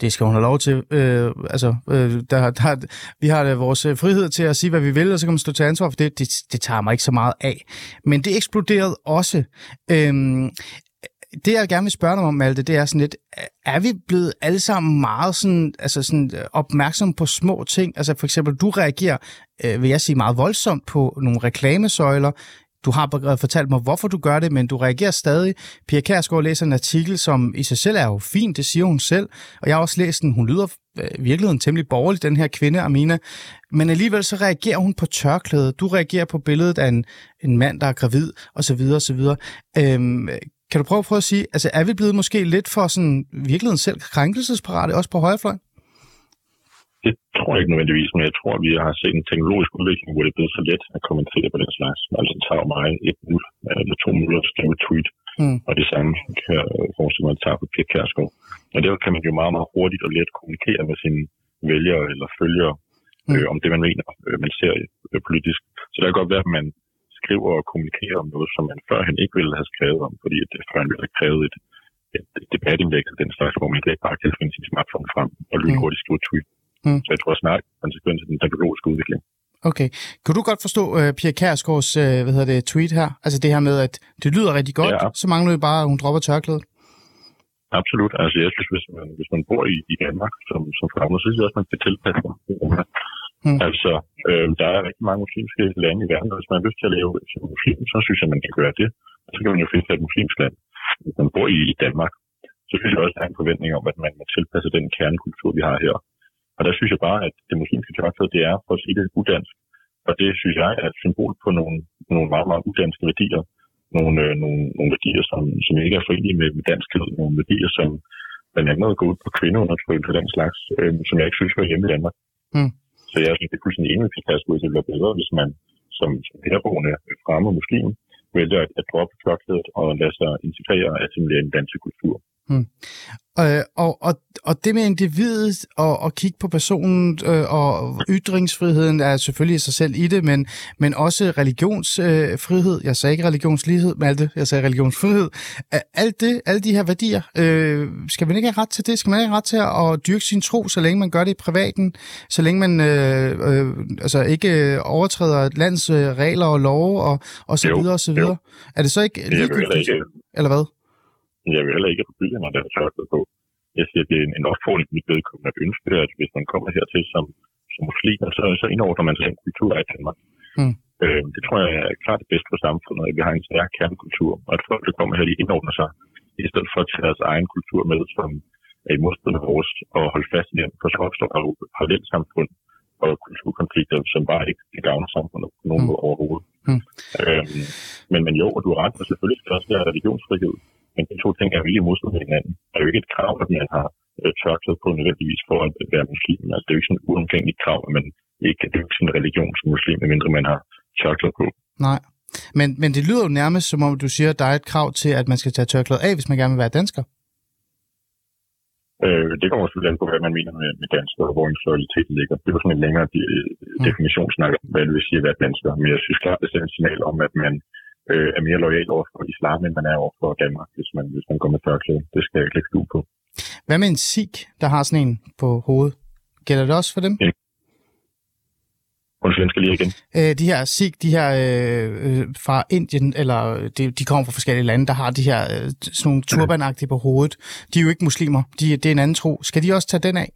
det skal hun have lov til. Øh, altså, øh, der, der, vi har da vores øh, frihed til at sige, hvad vi vil, og så kan man stå til ansvar for det. Det, det tager mig ikke så meget af. Men det eksploderede også. Øh, det, jeg gerne vil spørge dig om, Malte, det er sådan lidt, er vi blevet alle sammen meget sådan, altså sådan opmærksom opmærksomme på små ting? Altså for eksempel, du reagerer, øh, vil jeg sige, meget voldsomt på nogle reklamesøjler. Du har fortalt mig, hvorfor du gør det, men du reagerer stadig. Pia Kærsgaard læser en artikel, som i sig selv er jo fint, det siger hun selv. Og jeg har også læst den. Hun lyder øh, i virkeligheden temmelig borgerlig, den her kvinde, Amina. Men alligevel så reagerer hun på tørklædet. Du reagerer på billedet af en, en mand, der er gravid, osv. osv. Øhm, kan du prøve at prøve at sige, altså er vi blevet måske lidt for sådan virkeligheden selv krænkelsesparate, også på højrefløjen? Det tror jeg ikke nødvendigvis, men jeg tror, at vi har set en teknologisk udvikling, hvor det er blevet så let at kommentere på den slags. Altså det tager mig et minut eller to minutter at skrive et tweet, mm. og det samme kan jeg forestille mig, at tage på Pia Kærsgaard. Og der kan man jo meget, meget hurtigt og let kommunikere med sine vælgere eller følgere mm. øh, om det, man mener, øh, man ser øh, politisk. Så det kan godt være, at man skriver og kommunikerer om noget, som man førhen ikke ville have skrevet om, fordi det førhen ville have krævet et, et, debatindlæg af den slags, hvor man ikke bare kan finde sin smartphone frem og lynhurtigt skrive tweet. Mm. Så jeg tror snart konsekvens af den teknologiske udvikling. Okay. Kan du godt forstå uh, Pia Kærsgaards uh, hvad hedder det, tweet her? Altså det her med, at det lyder rigtig godt, ja. så mangler vi bare, at hun dropper tørklædet. Absolut. Altså jeg synes, hvis man, hvis man bor i, i Danmark som, som fremmed, så synes jeg også, man kan tilpasse sig. Mm. Altså, øh, der er rigtig mange muslimske lande i verden, og hvis man har lyst til at lave som muslim, så synes jeg, man kan gøre det. Og så kan man jo finde et muslimsk land. Hvis man bor i, i Danmark, så synes jeg også, at der er en forventning om, at man må tilpasse den kernekultur, vi har her. Og der synes jeg bare, at det muslimske tørklæde, det er, for at sige det, udansk. Og det synes jeg er et symbol på nogle, nogle meget, meget udanske værdier. Nogle, øh, nogle, nogle værdier, som, som ikke er forenlige med, med danskhed. Nogle værdier, som blandt andet går ud på kvindeundertrykkelse og den slags, øh, som jeg ikke synes var hjemme i Danmark. Mm. Så jeg synes, det er fuldstændig enig, at det ville være bedre, hvis man som, som herboende fremme muslim vælger at, at droppe tørklædet og lade sig integrere og assimilere den danske kultur. Hmm. Øh, og, og, og det med individet og, og kigge på personen øh, og ytringsfriheden er selvfølgelig i sig selv i det, men, men også religionsfrihed. Øh, jeg sagde ikke religionslighed, Malte, jeg sagde religionsfrihed. Alt det, alle de her værdier, øh, skal man ikke have ret til det? Skal man ikke have ret til at dyrke sin tro, så længe man gør det i privaten? Så længe man øh, øh, altså ikke overtræder et lands øh, regler og love og, og så jo, videre og så videre? Jo. Er det så ikke ligegyldigt? Eller hvad? Jeg vil heller ikke forbyde mig, der er tørklæde på. Jeg siger, det er en, en opfordring mit vedkommende at ønske, at hvis man kommer hertil som, som muslim, så, så indordner man sig en kultur af Danmark. Mm. Øh, det tror jeg er klart det bedste for samfundet, at vi har en stærk kernekultur, og at folk, der kommer her, de indordner sig, i stedet for at tage deres egen kultur med, som er i modstrid med vores, og holde fast i den, for så opstår der parallelt samfund og kulturkonflikter, som bare ikke kan gavne samfundet på nogen mm. måde overhovedet. Mm. Øhm, men, men jo, og du har ret, og selvfølgelig skal der også være religionsfrihed. Men de to ting er virkelig med hinanden. Der er jo ikke et krav, at man har øh, tørklæde på nødvendigvis for at være muslim. Altså, det er jo ikke sådan et uomgængeligt krav, at man ikke, det er jo ikke sådan en religion som muslim, medmindre man har tørklæde på. Nej. Men, men det lyder jo nærmest som om, du siger, at der er et krav til, at man skal tage tørklæde af, hvis man gerne vil være dansker. Øh, det kommer selvfølgelig an på, hvad man mener med, med dansker, og hvor en loyalitet ligger. Det er jo sådan en længere de, mm. definitionssnak hvad det vil sige at være dansker. Men jeg synes klart, det er et signal om, at man øh, er mere lojal over for islam, end man er over for Danmark, hvis man, hvis man går med tørklæde. Det skal jeg ikke lægge på. Hvad med en Sikh, der har sådan en på hovedet? Gælder det også for dem? Ja. Undskyld, skal lige igen. Øh, de her Sikh, de her øh, øh, fra Indien, eller de, de kommer fra forskellige lande, der har de her øh, sådan nogle turbanagtige på hovedet. De er jo ikke muslimer, de, det er en anden tro. Skal de også tage den af?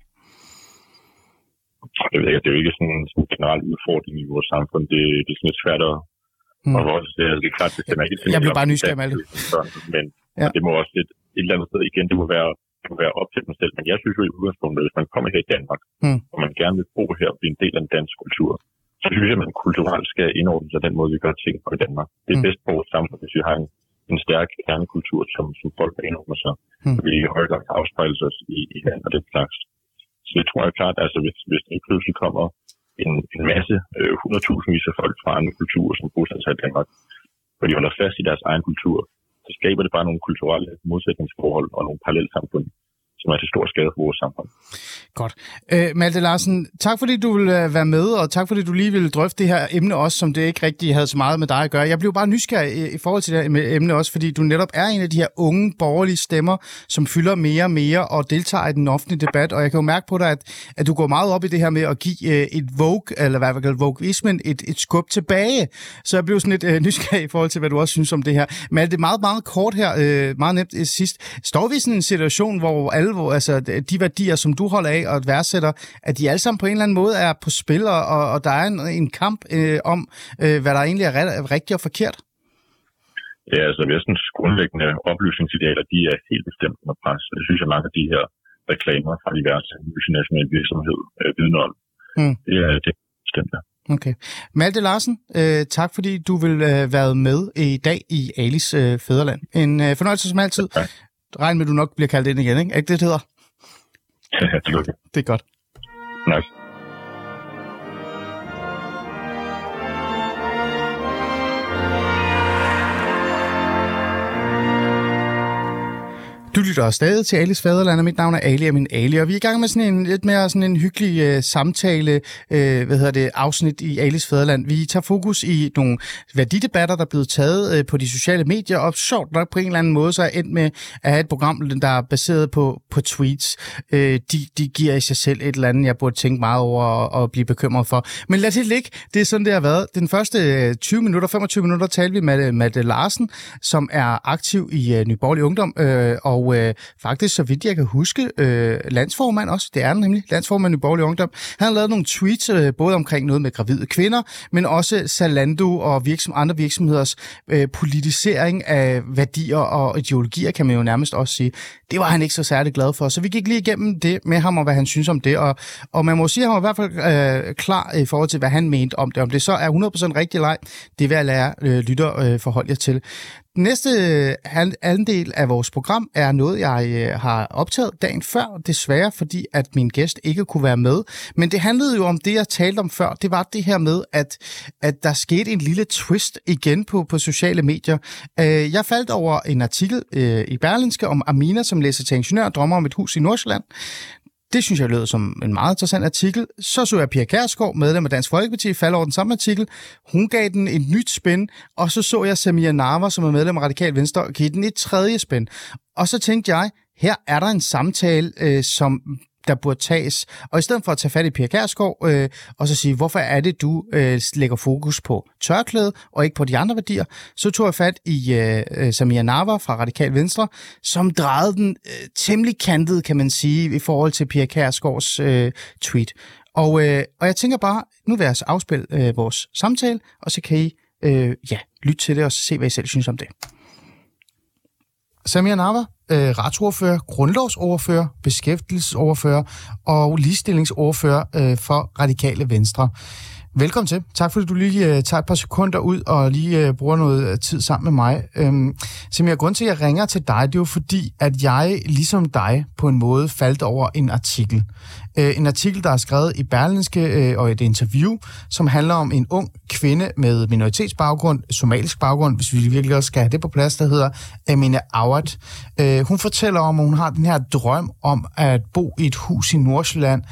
Jeg ved ikke, det er jo ikke sådan en generel udfordring i vores samfund. Det, det er sådan lidt svært at, Mm. Og også, det, er, klart, det stemmer ikke til. Jeg bliver bare nysgerrig med det. Men ja. det må også et, et eller andet sted igen, det må være, det må være op til dem selv. Men jeg synes jo i udgangspunktet, hvis man kommer her i Danmark, mm. og man gerne vil bo her og blive en del af den danske kultur, så synes jeg, at man kulturelt skal indordne sig den måde, vi gør ting på i Danmark. Det er mm. bedst på vores samfund, hvis vi har en, en stærk kernekultur, som, som folk indordner sig. Mm. Vi i høj grad afspejles os i, i land og det slags. Så det tror jeg klart, altså hvis, hvis det pludselig kommer en, en masse, øh, 100.000 af folk fra andre kulturer, som bosætter sig i Danmark, hvor de holder fast i deres egen kultur, så skaber det bare nogle kulturelle modsætningsforhold og nogle parallelle samfund som er til stor skade for vores samfund. Godt. Øh, Malte Larsen, tak fordi du vil øh, være med, og tak fordi du lige ville drøfte det her emne også, som det ikke rigtig havde så meget med dig at gøre. Jeg blev bare nysgerrig i, i forhold til det her emne også, fordi du netop er en af de her unge borgerlige stemmer, som fylder mere og mere og deltager i den offentlige debat, og jeg kan jo mærke på dig, at, at du går meget op i det her med at give øh, et Vogue, eller hvad kalder Vogueismen, et, et skub tilbage. Så jeg blev sådan lidt øh, <laughs> nysgerrig i forhold til, hvad du også synes om det her. Men det meget, meget kort her, øh, meget nemt øh, sidst. Står vi i sådan en situation, hvor alle hvor, altså, de værdier, som du holder af og værdsætter, at de alle sammen på en eller anden måde er på spil, og, og der er en, en kamp øh, om, øh, hvad der egentlig er rigtigt og forkert? Ja, altså Vestens grundlæggende oplysningsidealer, de er helt bestemt under pres. Det synes jeg, mange af de her reklamer fra diverse multinationale virksomheder øh, vidner om. Mm. Det er det bestemt, ja. Okay. Malte Larsen, øh, tak fordi du vil øh, være med i dag i Alis øh, Fæderland. En øh, fornøjelse som altid. Okay regn med, du nok bliver kaldt ind igen, ikke? Er ikke det, det hedder? <laughs> Det Det er godt. Nice. Du lytter stadig til Alis Faderland, og mit navn er Ali, og min Ali, og vi er i gang med sådan en lidt mere sådan en hyggelig øh, samtale, øh, hvad hedder det, afsnit i Alis Faderland. Vi tager fokus i nogle værdidebatter, der er blevet taget øh, på de sociale medier, og sjovt nok på en eller anden måde, så er endt med at have et program, der er baseret på, på tweets. Øh, de, de giver i sig selv et eller andet, jeg burde tænke meget over og, og blive bekymret for. Men lad det ligge. Det er sådan, det har været. Den første øh, 20 minutter, 25 minutter, talte vi med Matte Larsen, som er aktiv i øh, Nyborgerlig Ungdom, øh, og og øh, faktisk, så vidt jeg kan huske, øh, landsformand også, det er han nemlig, landsformand i Borgerlig Ungdom, han har lavet nogle tweets, øh, både omkring noget med gravide kvinder, men også Zalando og virksom, andre virksomheders øh, politisering af værdier og ideologier, kan man jo nærmest også sige. Det var han ikke så særlig glad for, så vi gik lige igennem det med ham, og hvad han synes om det, og, og man må sige, at han var i hvert fald øh, klar i forhold til, hvad han mente om det. Om det så er 100% rigtigt eller ej, det vil jeg lære øh, lytter øh, forholde jer til. Næste anden del af vores program er noget, jeg øh, har optaget dagen før, desværre fordi, at min gæst ikke kunne være med. Men det handlede jo om det, jeg talte om før. Det var det her med, at, at der skete en lille twist igen på, på sociale medier. Øh, jeg faldt over en artikel øh, i Berlinske om Amina, som læser til ingeniør og drømmer om et hus i Nordsjælland. Det synes jeg lød som en meget interessant artikel. Så så jeg Pia Kærsgaard, medlem af Dansk Folkeparti, falde over den samme artikel. Hun gav den et nyt spænd, og så så jeg Samia Narva, som er medlem af Radikal Venstre, give den et tredje spænd. Og så tænkte jeg, her er der en samtale, øh, som der burde tages. Og i stedet for at tage fat i Pia Kærsgaard øh, og så sige, hvorfor er det, du øh, lægger fokus på tørklæde og ikke på de andre værdier, så tog jeg fat i øh, øh Samia Nava fra Radikal Venstre, som drejede den øh, temmelig kantet, kan man sige, i forhold til Pia Kærsgaards øh, tweet. Og, øh, og jeg tænker bare, nu vil jeg altså afspille øh, vores samtale, og så kan I øh, ja, lytte til det og se, hvad I selv synes om det. Samia Nava, øh, retsordfører, grundlovsordfører, beskæftigelsesordfører og ligestillingsordfører øh, for Radikale Venstre. Velkommen til. Tak fordi du lige øh, tager et par sekunder ud og lige øh, bruger noget øh, tid sammen med mig. Øhm, som jeg grund til, at jeg ringer til dig, det er jo fordi, at jeg ligesom dig på en måde faldt over en artikel øh, en artikel, der er skrevet i Berlinske øh, og et interview, som handler om en ung kvinde med minoritetsbaggrund, somalisk baggrund, hvis vi virkelig også skal have det på plads, der hedder Amina Awad. Øh, hun fortæller om, at hun har den her drøm om at bo i et hus i Nordsjælland,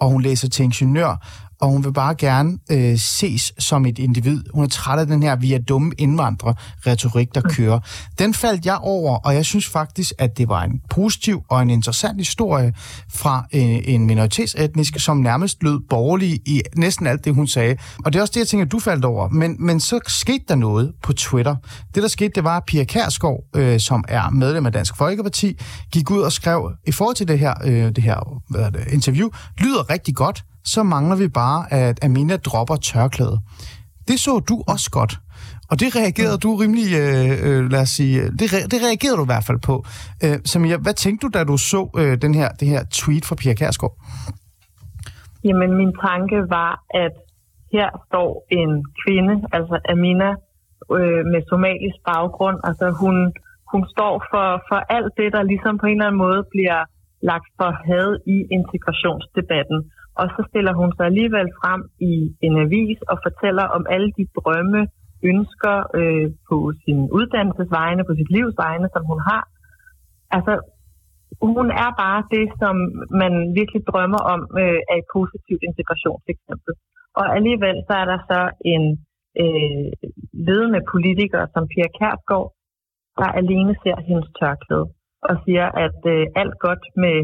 og hun læser til ingeniør, og hun vil bare gerne øh, ses som et individ. Hun er træt af den her, vi er dumme indvandrere-retorik, der kører. Den faldt jeg over, og jeg synes faktisk, at det var en positiv og en interessant historie fra øh, en minoritetsetnisk, som nærmest lød borgerlig i næsten alt det, hun sagde. Og det er også det, jeg tænker, du faldt over. Men, men så skete der noget på Twitter. Det, der skete, det var, at Pia Kærsgaard, øh, som er medlem af Dansk Folkeparti, gik ud og skrev, i forhold til det her, øh, det her hvad det, interview, lyder rigtig godt, så mangler vi bare, at Amina dropper tørklæde. Det så du også godt. Og det reagerede du rimelig, øh, øh, lad os sige, det, re- det reagerede du i hvert fald på. Øh, Samia, hvad tænkte du, da du så øh, den her, det her tweet fra Pia Kærsgaard? Jamen, min tanke var, at her står en kvinde, altså Amina, øh, med somalisk baggrund. Altså, hun, hun står for, for alt det, der ligesom på en eller anden måde bliver lagt for had i integrationsdebatten. Og så stiller hun sig alligevel frem i en avis og fortæller om alle de drømme, ønsker øh, på sin uddannelsesvegne, på sit livs vegne, som hun har. Altså, hun er bare det, som man virkelig drømmer om øh, af et positivt integrationseksempel. Og alligevel så er der så en øh, ledende politiker som Pia Kærsgaard, der alene ser hendes tørklæde og siger, at øh, alt godt med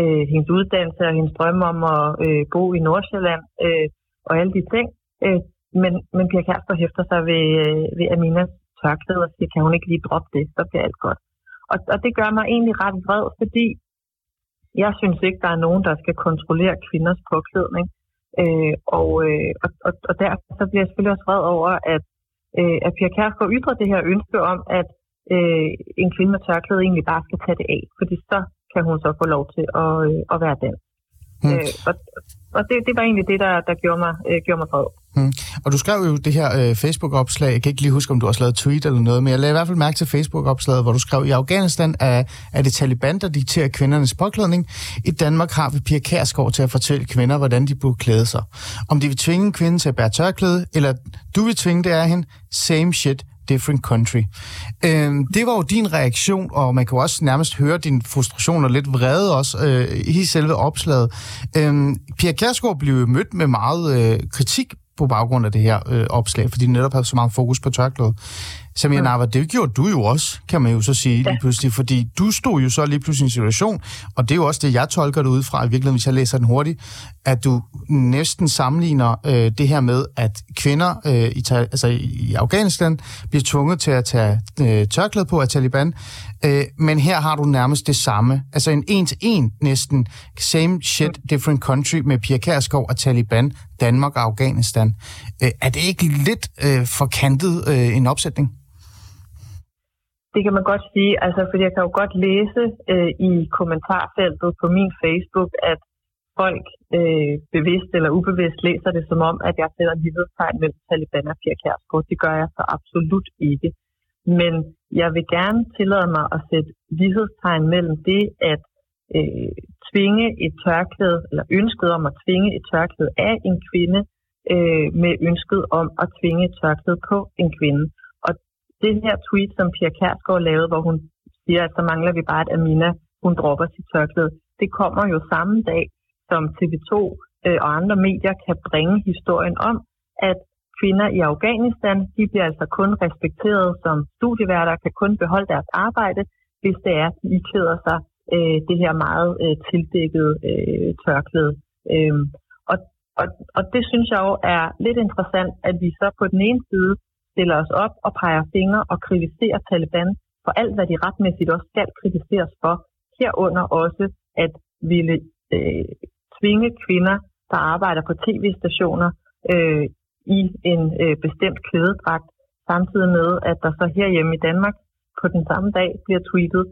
øh, hendes uddannelse og hendes drømme om at øh, bo i Nordsjælland øh, og alle de ting. Øh, men, men Pia Kærsgaard hæfter sig ved, øh, ved Aminas tørklæde og siger, kan hun ikke lige droppe det, så bliver alt godt. Og, og det gør mig egentlig ret vred, fordi jeg synes ikke, der er nogen, der skal kontrollere kvinders påklædning. Øh, og, øh, og, og, og derfor så bliver jeg selvfølgelig også vred over, at, øh, at Pia Kærsgaard ytrer det her ønske om, at øh, en kvinde med tørklæde egentlig bare skal tage det af, fordi så kan hun så få lov til at, øh, at være den. Hmm. Øh, og og det, det var egentlig det, der, der gjorde mig, øh, gjorde mig fred. Hmm. Og du skrev jo det her øh, Facebook-opslag, jeg kan ikke lige huske, om du har lavet tweet eller noget, men jeg lagde i hvert fald mærke til Facebook-opslaget, hvor du skrev, i Afghanistan er, er det Taliban, der dikterer kvindernes påklædning. I Danmark har vi Pia Kærsgaard til at fortælle kvinder, hvordan de burde klæde sig. Om de vil tvinge kvinden til at bære tørklæde, eller du vil tvinge det af hende, same shit, different country. Øhm, det var jo din reaktion, og man kan jo også nærmest høre din frustration og lidt vrede også øh, i selve opslaget. Øhm, Pia Kærsgaard blev mødt med meget øh, kritik på baggrund af det her øh, opslag, fordi de netop havde så meget fokus på tørklædet. Samia mm. Narva, det gjorde du jo også, kan man jo så sige ja. lige pludselig, fordi du stod jo så lige pludselig i en situation, og det er jo også det, jeg tolker det ud fra, i virkeligheden, hvis jeg læser den hurtigt, at du næsten sammenligner øh, det her med, at kvinder øh, i, altså i Afghanistan bliver tvunget til at tage øh, tørklæde på af Taliban, øh, men her har du nærmest det samme, altså en en-til-en næsten, same shit, different country med Pia Kærsgaard og Taliban, Danmark og Afghanistan. Øh, er det ikke lidt øh, forkantet øh, en opsætning? Det kan man godt sige, altså, fordi jeg kan jo godt læse øh, i kommentarfeltet på min Facebook, at folk øh, bevidst eller ubevidst læser det som om, at jeg sætter lighedstegn mellem Taliban og Pia Kjærsgaard. Det gør jeg så absolut ikke. Men jeg vil gerne tillade mig at sætte lighedstegn mellem det at øh, tvinge et tørklæde, eller ønsket om at tvinge et tørklæde af en kvinde, øh, med ønsket om at tvinge et tørklæde på en kvinde det her tweet, som Pia Kærsgaard lavede, hvor hun siger, at så mangler vi bare, at Amina hun dropper sit tørklæde, det kommer jo samme dag, som TV2 øh, og andre medier kan bringe historien om, at kvinder i Afghanistan, de bliver altså kun respekteret som studieværter, kan kun beholde deres arbejde, hvis det er, at de iklæder sig øh, det her meget øh, tildækkede øh, tørklæde. Øh, og, og, og det synes jeg jo er lidt interessant, at vi så på den ene side stiller os op og peger fingre og kritiserer Taliban for alt, hvad de retmæssigt også skal kritiseres for. Herunder også at ville øh, tvinge kvinder, der arbejder på tv-stationer øh, i en øh, bestemt klædedragt, samtidig med, at der så herhjemme i Danmark på den samme dag bliver tweetet,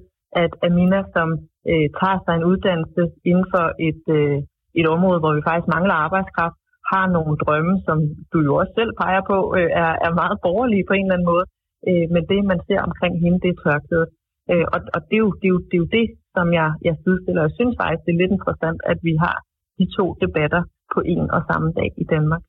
at Amina, som øh, tager sig en uddannelse inden for et, øh, et område, hvor vi faktisk mangler arbejdskraft, har nogle drømme, som du jo også selv peger på, øh, er, er meget borgerlige på en eller anden måde. Øh, men det, man ser omkring hende, det er tørklædet. Øh, og og det, er jo, det, er jo, det er jo det, som jeg, jeg sidestiller. Jeg synes faktisk, det er lidt interessant, at vi har de to debatter på en og samme dag i Danmark.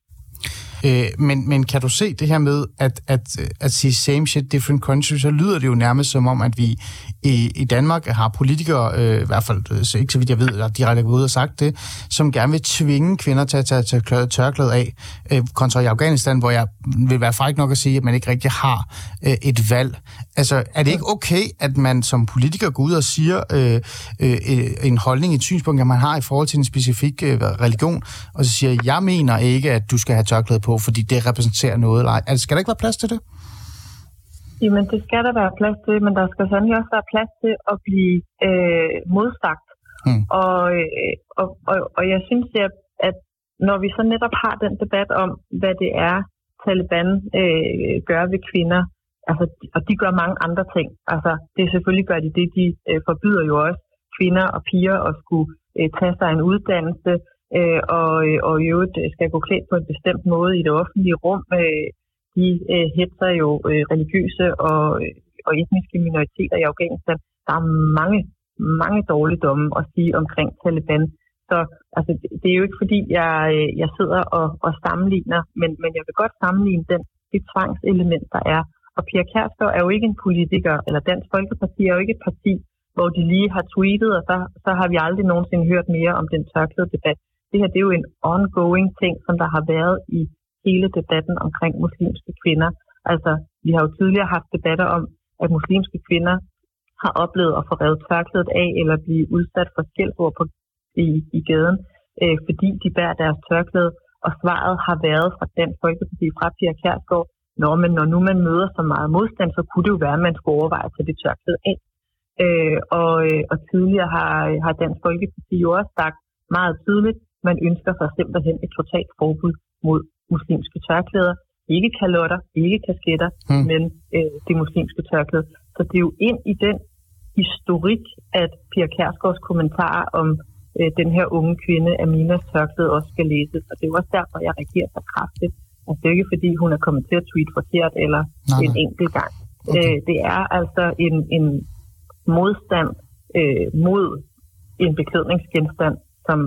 Øh, men, men kan du se det her med at, at, at sige same shit, different country, så lyder det jo nærmest som om, at vi i, i Danmark har politikere, øh, i hvert fald øh, så ikke så vidt jeg ved, eller direkte gået ud og sagt det, som gerne vil tvinge kvinder til at tage, tage tørklæde af, øh, kontra i Afghanistan, hvor jeg vil være fræk nok at sige, at man ikke rigtig har øh, et valg. Altså, er det ikke okay, at man som politiker går ud og siger øh, øh, øh en holdning, et synspunkt, at man har i forhold til en specifik øh, religion, og så siger, jeg mener ikke, at du skal have tørklæde på, fordi det repræsenterer noget. Eller, altså, skal der ikke være plads til det? Jamen, det skal der være plads til, men der skal sandelig også være plads til at blive øh, modsagt. Hmm. Og, øh, og, og, og jeg synes, at, at når vi så netop har den debat om, hvad det er, Taliban øh, gør ved kvinder, altså, og de gør mange andre ting. Altså, det selvfølgelig gør de det, de øh, forbyder jo også kvinder og piger at skulle øh, tage sig en uddannelse, øh, og, og i øvrigt øh, skal gå klædt på en bestemt måde i det offentlige rum. Øh, de øh, hætter jo øh, religiøse og, øh, og etniske minoriteter i Afghanistan. Der er mange, mange dårligdomme at sige omkring Taliban. Så altså, det er jo ikke fordi, jeg, øh, jeg sidder og, og sammenligner, men, men jeg vil godt sammenligne den, det tvangselement, der er. Og Pia Kærsgaard er jo ikke en politiker, eller Dansk Folkeparti er jo ikke et parti, hvor de lige har tweetet, og så, så har vi aldrig nogensinde hørt mere om den tørklæde debat det her det er jo en ongoing ting, som der har været i hele debatten omkring muslimske kvinder. Altså, vi har jo tidligere haft debatter om, at muslimske kvinder har oplevet at få revet tørklædet af eller blive udsat for skældsord på, i, i gaden, øh, fordi de bærer deres tørklæde. Og svaret har været fra den folkeparti fra Pia Kærsgaard, Nå, men når nu man møder så meget modstand, så kunne det jo være, at man skulle overveje at tage det tørklæde af. Øh, og, øh, og tidligere har, har Dansk Folkeparti jo også sagt meget tydeligt, man ønsker sig simpelthen et totalt forbud mod muslimske tørklæder. Ikke kalotter, ikke kasketter, mm. men øh, det muslimske tørklæde. Så det er jo ind i den historik, at Pia Kærsgaards kommentarer om øh, den her unge kvinde, Aminas tørklæde, også skal læses. Og det er jo også derfor, jeg reagerer så kraftigt. Altså, det er ikke, fordi hun er kommet til at tweet forkert eller nej, en enkelt gang. Okay. Øh, det er altså en, en modstand øh, mod en beklædningsgenstand, som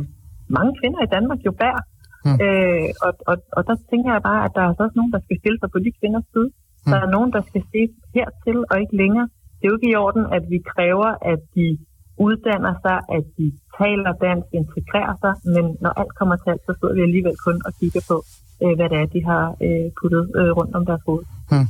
mange kvinder i Danmark jo bærer. Mm. Øh, og, og, og der tænker jeg bare, at der er også nogen, der skal stille sig på de kvinders side. Mm. Der er nogen, der skal se hertil og ikke længere. Det er jo ikke i orden, at vi kræver, at de uddanner sig, at de taler dansk, integrerer sig, men når alt kommer til alt, så sidder vi alligevel kun og kigger på, øh, hvad det er, de har øh, puttet øh, rundt om deres hoved. Hmm.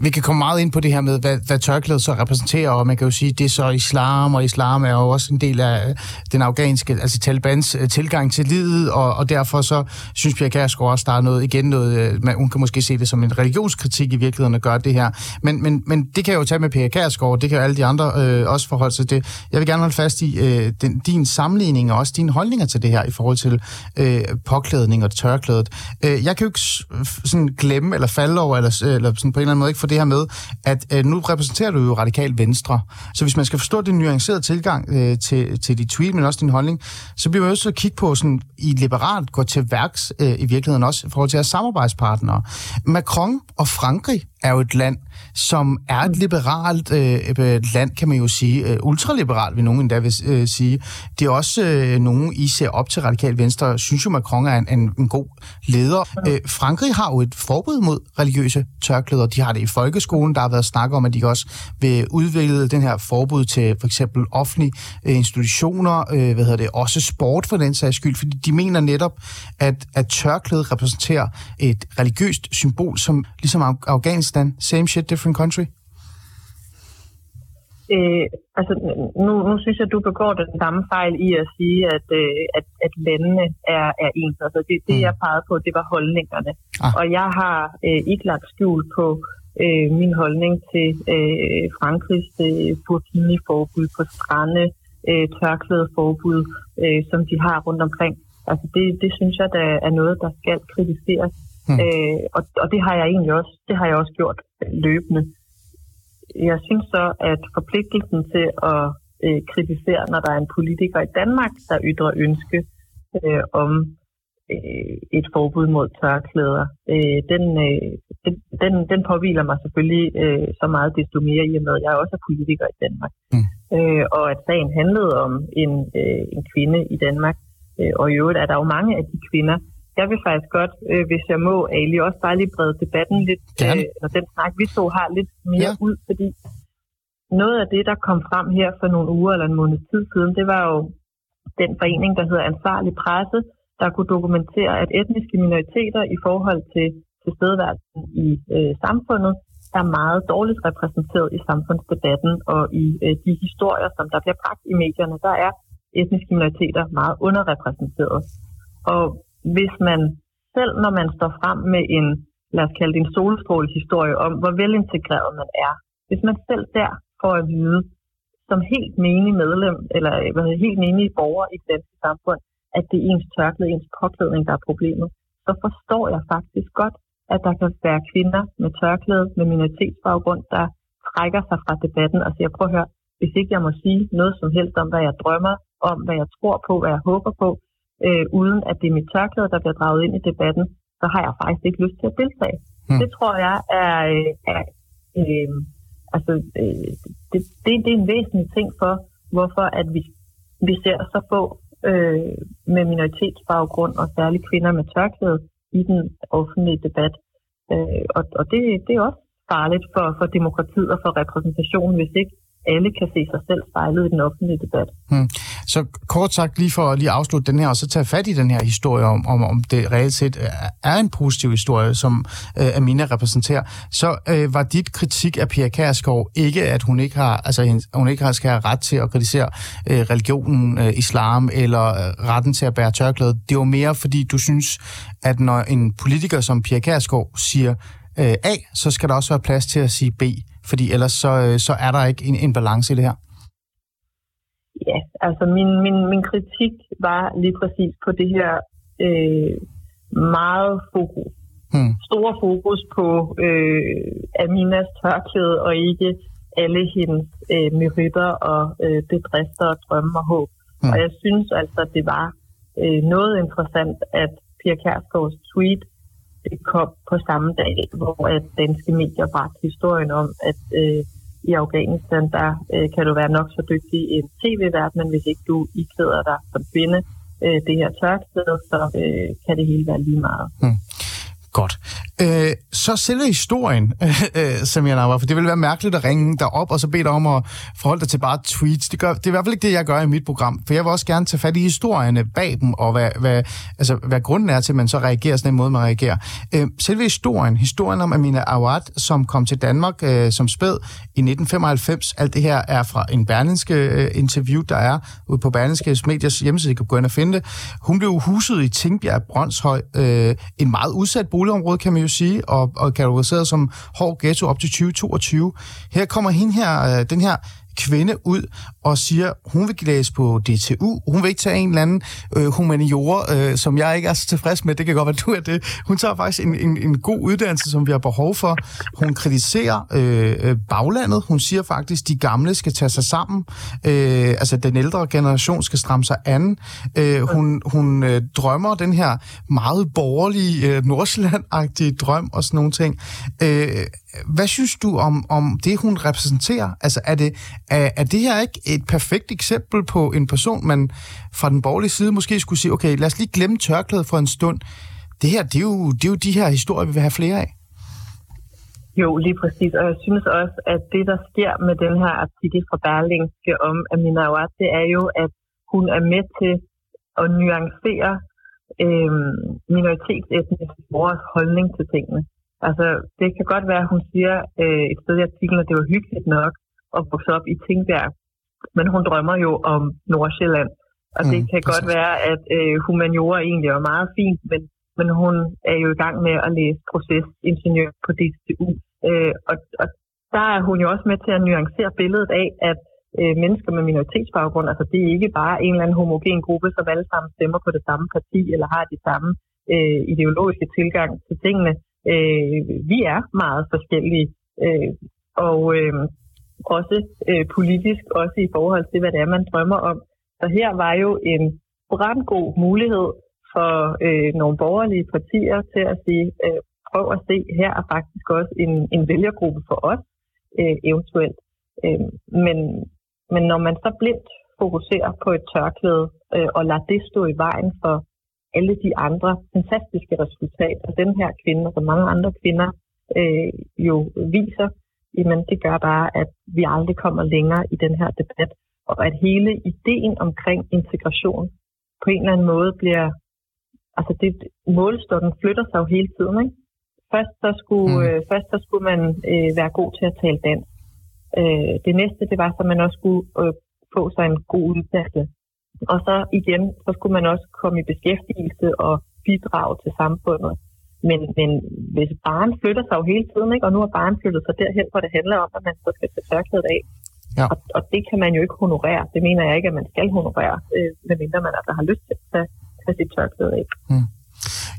Vi kan komme meget ind på det her med, hvad, hvad tørklædet så repræsenterer, og man kan jo sige, det er så islam, og islam er jo også en del af den afghanske, altså Talibans øh, tilgang til livet, og, og derfor så synes Pia Kærsgaard også, der er noget, igen noget, øh, man, hun kan måske se det som en religionskritik i virkeligheden at gøre det her. Men, men, men det kan jeg jo tage med Pia Kærsgaard, det kan jo alle de andre øh, også forholde sig til. Jeg vil gerne holde fast i øh, den, din sammenligning og også dine holdninger til det her i forhold til øh, påklædning og tørklædet. Øh, jeg kan jo ikke sådan glemme eller falde over, eller, eller sådan på en eller anden måde ikke for det her med, at øh, nu repræsenterer du jo radikal venstre. Så hvis man skal forstå din nuancerede tilgang øh, til, til dit tweet, men også din holdning, så bliver man også at kigge på sådan, i liberalt gå til værks øh, i virkeligheden også i forhold til at samarbejdspartnere. Macron og Frankrig er jo et land, som er et liberalt øh, land, kan man jo sige. Øh, ultraliberalt, vil nogen endda vil øh, sige. Det er også øh, nogen, I ser op til radikal venstre, synes jo, Macron er en, en, en god leder. Øh, Frankrig har jo et forbud mod religiøse tørklæder. De har det i folkeskolen. Der har været snak om, at de også vil udvikle den her forbud til for eksempel offentlige øh, institutioner, øh, hvad hedder det, også sport for den sags skyld, fordi de mener netop, at, at tørklædet repræsenterer et religiøst symbol, som ligesom Afghanistan, same shit, different country? Øh, altså, nu, nu synes jeg, du begår den samme fejl i at sige, at, øh, at, at landene er, er ens. Altså, det, det, mm. jeg pegede på, det var holdningerne. Ah. Og jeg har øh, ikke lagt skjul på øh, min holdning til øh, Frankrigs øh, burkini-forbud på strande, øh, tørklædeforbud, øh, som de har rundt omkring. Altså, det, det synes jeg, der er noget, der skal kritiseres. Mm. Øh, og, og det har jeg egentlig også, det har jeg også gjort løbende. Jeg synes så, at forpligtelsen til at øh, kritisere, når der er en politiker i Danmark, der ytrer ønske øh, om øh, et forbud mod tørklæder, øh, den, øh, den, den, den påviler mig selvfølgelig øh, så meget desto mere i og med, at jeg også er politiker i Danmark. Mm. Øh, og at sagen handlede om en, øh, en kvinde i Danmark, øh, og i øvrigt er der jo mange af de kvinder, jeg vil faktisk godt, øh, hvis jeg må, Ali, også bare lige brede debatten lidt, øh, når den snak, vi så har lidt mere ja. ud, fordi noget af det, der kom frem her for nogle uger eller en måned tid siden, det var jo den forening, der hedder Ansvarlig Presse, der kunne dokumentere, at etniske minoriteter i forhold til tilstedeværelsen i øh, samfundet er meget dårligt repræsenteret i samfundsdebatten og i øh, de historier, som der bliver bragt i medierne, der er etniske minoriteter meget underrepræsenteret. Og hvis man selv, når man står frem med en, lad os kalde det en solstrålehistorie om, hvor velintegreret man er, hvis man selv der får at vide, som helt menig medlem, eller hvad hedder, helt menig borger i det danske samfund, at det er ens tørklæde, ens påklædning, der er problemet, så forstår jeg faktisk godt, at der kan være kvinder med tørklæde, med minoritetsbaggrund, der trækker sig fra debatten og siger, prøv at høre, hvis ikke jeg må sige noget som helst om, hvad jeg drømmer om, hvad jeg tror på, hvad jeg håber på, øh, uden at det er mit tørklæde, der bliver draget ind i debatten, så har jeg faktisk ikke lyst til at deltage. Mm. Det tror jeg er, øh, er øh, altså, øh, det, det, det er en væsentlig ting for, hvorfor at vi, vi ser så få øh, med minoritetsbaggrund og særligt kvinder med tørklæde i den offentlige debat. Øh, og og det, det er også farligt for, for demokratiet og for repræsentationen, hvis ikke alle kan se sig selv spejlet i den offentlige debat. Hmm. Så kort sagt, lige for at lige afslutte den her, og så tage fat i den her historie om, om, om det reelt set øh, er en positiv historie, som øh, Amina repræsenterer, så øh, var dit kritik af Pia Kærsgaard ikke, at hun ikke har, altså, hun ikke har skal have ret til at kritisere øh, religionen, øh, islam eller øh, retten til at bære tørklæde. Det var mere, fordi du synes, at når en politiker som Pia Kærsgaard siger øh, A, så skal der også være plads til at sige B fordi ellers så, øh, så er der ikke en, en balance i det her. Ja, altså min, min, min kritik var lige præcis på det her øh, meget fokus. Hmm. Store fokus på øh, Aminas tørklæde og ikke alle hendes øh, meritter og øh, bedrifter og drømme og håb. Hmm. Og jeg synes altså, at det var øh, noget interessant, at Pia Kærsgaards tweet det kom på samme dag, hvor at danske medier bragte historien om, at øh, i Afghanistan, der øh, kan du være nok så dygtig i en tv-vært, men hvis ikke du iklæder dig som kvinde øh, det her tørklæde, så øh, kan det hele være lige meget. Hmm. Godt. Øh, så selve historien, <laughs> øh, Samir Nawar, for det ville være mærkeligt at ringe dig op og så bede dig om at forholde dig til bare tweets. Det, gør, det er i hvert fald ikke det, jeg gør i mit program, for jeg vil også gerne tage fat i historierne bag dem, og hvad, hvad, altså, hvad grunden er til, at man så reagerer sådan en måde, man reagerer. Øh, selve historien, historien om Amina Awad, som kom til Danmark øh, som spæd i 1995, alt det her er fra en berlinske øh, interview, der er ude på Berlinske Mediers hjemmeside, I kan gå ind og finde det. Hun blev huset i Tingbjerg Brøndshøj, øh, en meget udsat boligområde, kan man jo sige, og, og kategoriseret som hård ghetto op til 2022. Her kommer hende her, øh, den her kvinde ud og siger, hun vil læse på DTU, hun vil ikke tage en eller anden øh, humaniora, øh, som jeg ikke er så tilfreds med, det kan godt være, du er det. Hun tager faktisk en, en, en god uddannelse, som vi har behov for. Hun kritiserer øh, øh baglandet, hun siger faktisk, de gamle skal tage sig sammen, øh, altså den ældre generation skal stramme sig an. Øh, hun hun øh, drømmer den her meget borgerlige, øh, nordsjælland drøm og sådan nogle ting. Øh, hvad synes du om, om det, hun repræsenterer? Altså, er det, er, er det her ikke et perfekt eksempel på en person, man fra den borgerlige side måske skulle sige, okay, lad os lige glemme tørklædet for en stund. Det her, det er jo, det er jo de her historier, vi vil have flere af. Jo, lige præcis. Og jeg synes også, at det, der sker med den her artikel fra Berlingske om Amina Awad, det er jo, at hun er med til at nuancere øh, minoritetsetniske borgers holdning til tingene. Altså, det kan godt være, at hun siger øh, et sted i artiklen, at det var hyggeligt nok at vokse op i Tingbjerg, men hun drømmer jo om Nordsjælland. Og det mm, kan præcis. godt være, at øh, humaniora egentlig er meget fint, men, men hun er jo i gang med at læse procesingeniør på DTU. Øh, og, og der er hun jo også med til at nuancere billedet af, at øh, mennesker med minoritetsbaggrund, altså det er ikke bare en eller anden homogen gruppe, som alle sammen stemmer på det samme parti, eller har de samme øh, ideologiske tilgang til tingene. Øh, vi er meget forskellige, øh, og øh, også øh, politisk, også i forhold til, hvad det er, man drømmer om. Så her var jo en brandgod mulighed for øh, nogle borgerlige partier til at sige, øh, prøv at se, her er faktisk også en, en vælgergruppe for os, øh, eventuelt. Øh, men, men når man så blindt fokuserer på et tørklæde øh, og lader det stå i vejen for alle de andre fantastiske resultater, den her kvinde og mange andre kvinder øh, jo viser, jamen det gør bare, at vi aldrig kommer længere i den her debat, og at hele ideen omkring integration på en eller anden måde bliver, altså det, målstokken flytter sig jo hele tiden, ikke? Først så skulle, mm. øh, først så skulle man øh, være god til at tale dansk. Øh, det næste, det var, så man også skulle øh, få sig en god uddannelse. Og så igen, så skulle man også komme i beskæftigelse og bidrage til samfundet. Men, men hvis barn flytter sig jo hele tiden, ikke? og nu har barn flyttet sig derhen, hvor det handler om, at man så skal tage tørklædet af. Ja. Og, og det kan man jo ikke honorere. Det mener jeg ikke, at man skal honorere, øh, medmindre man altså har lyst til at tage, tage sit tørklæde af. Mm.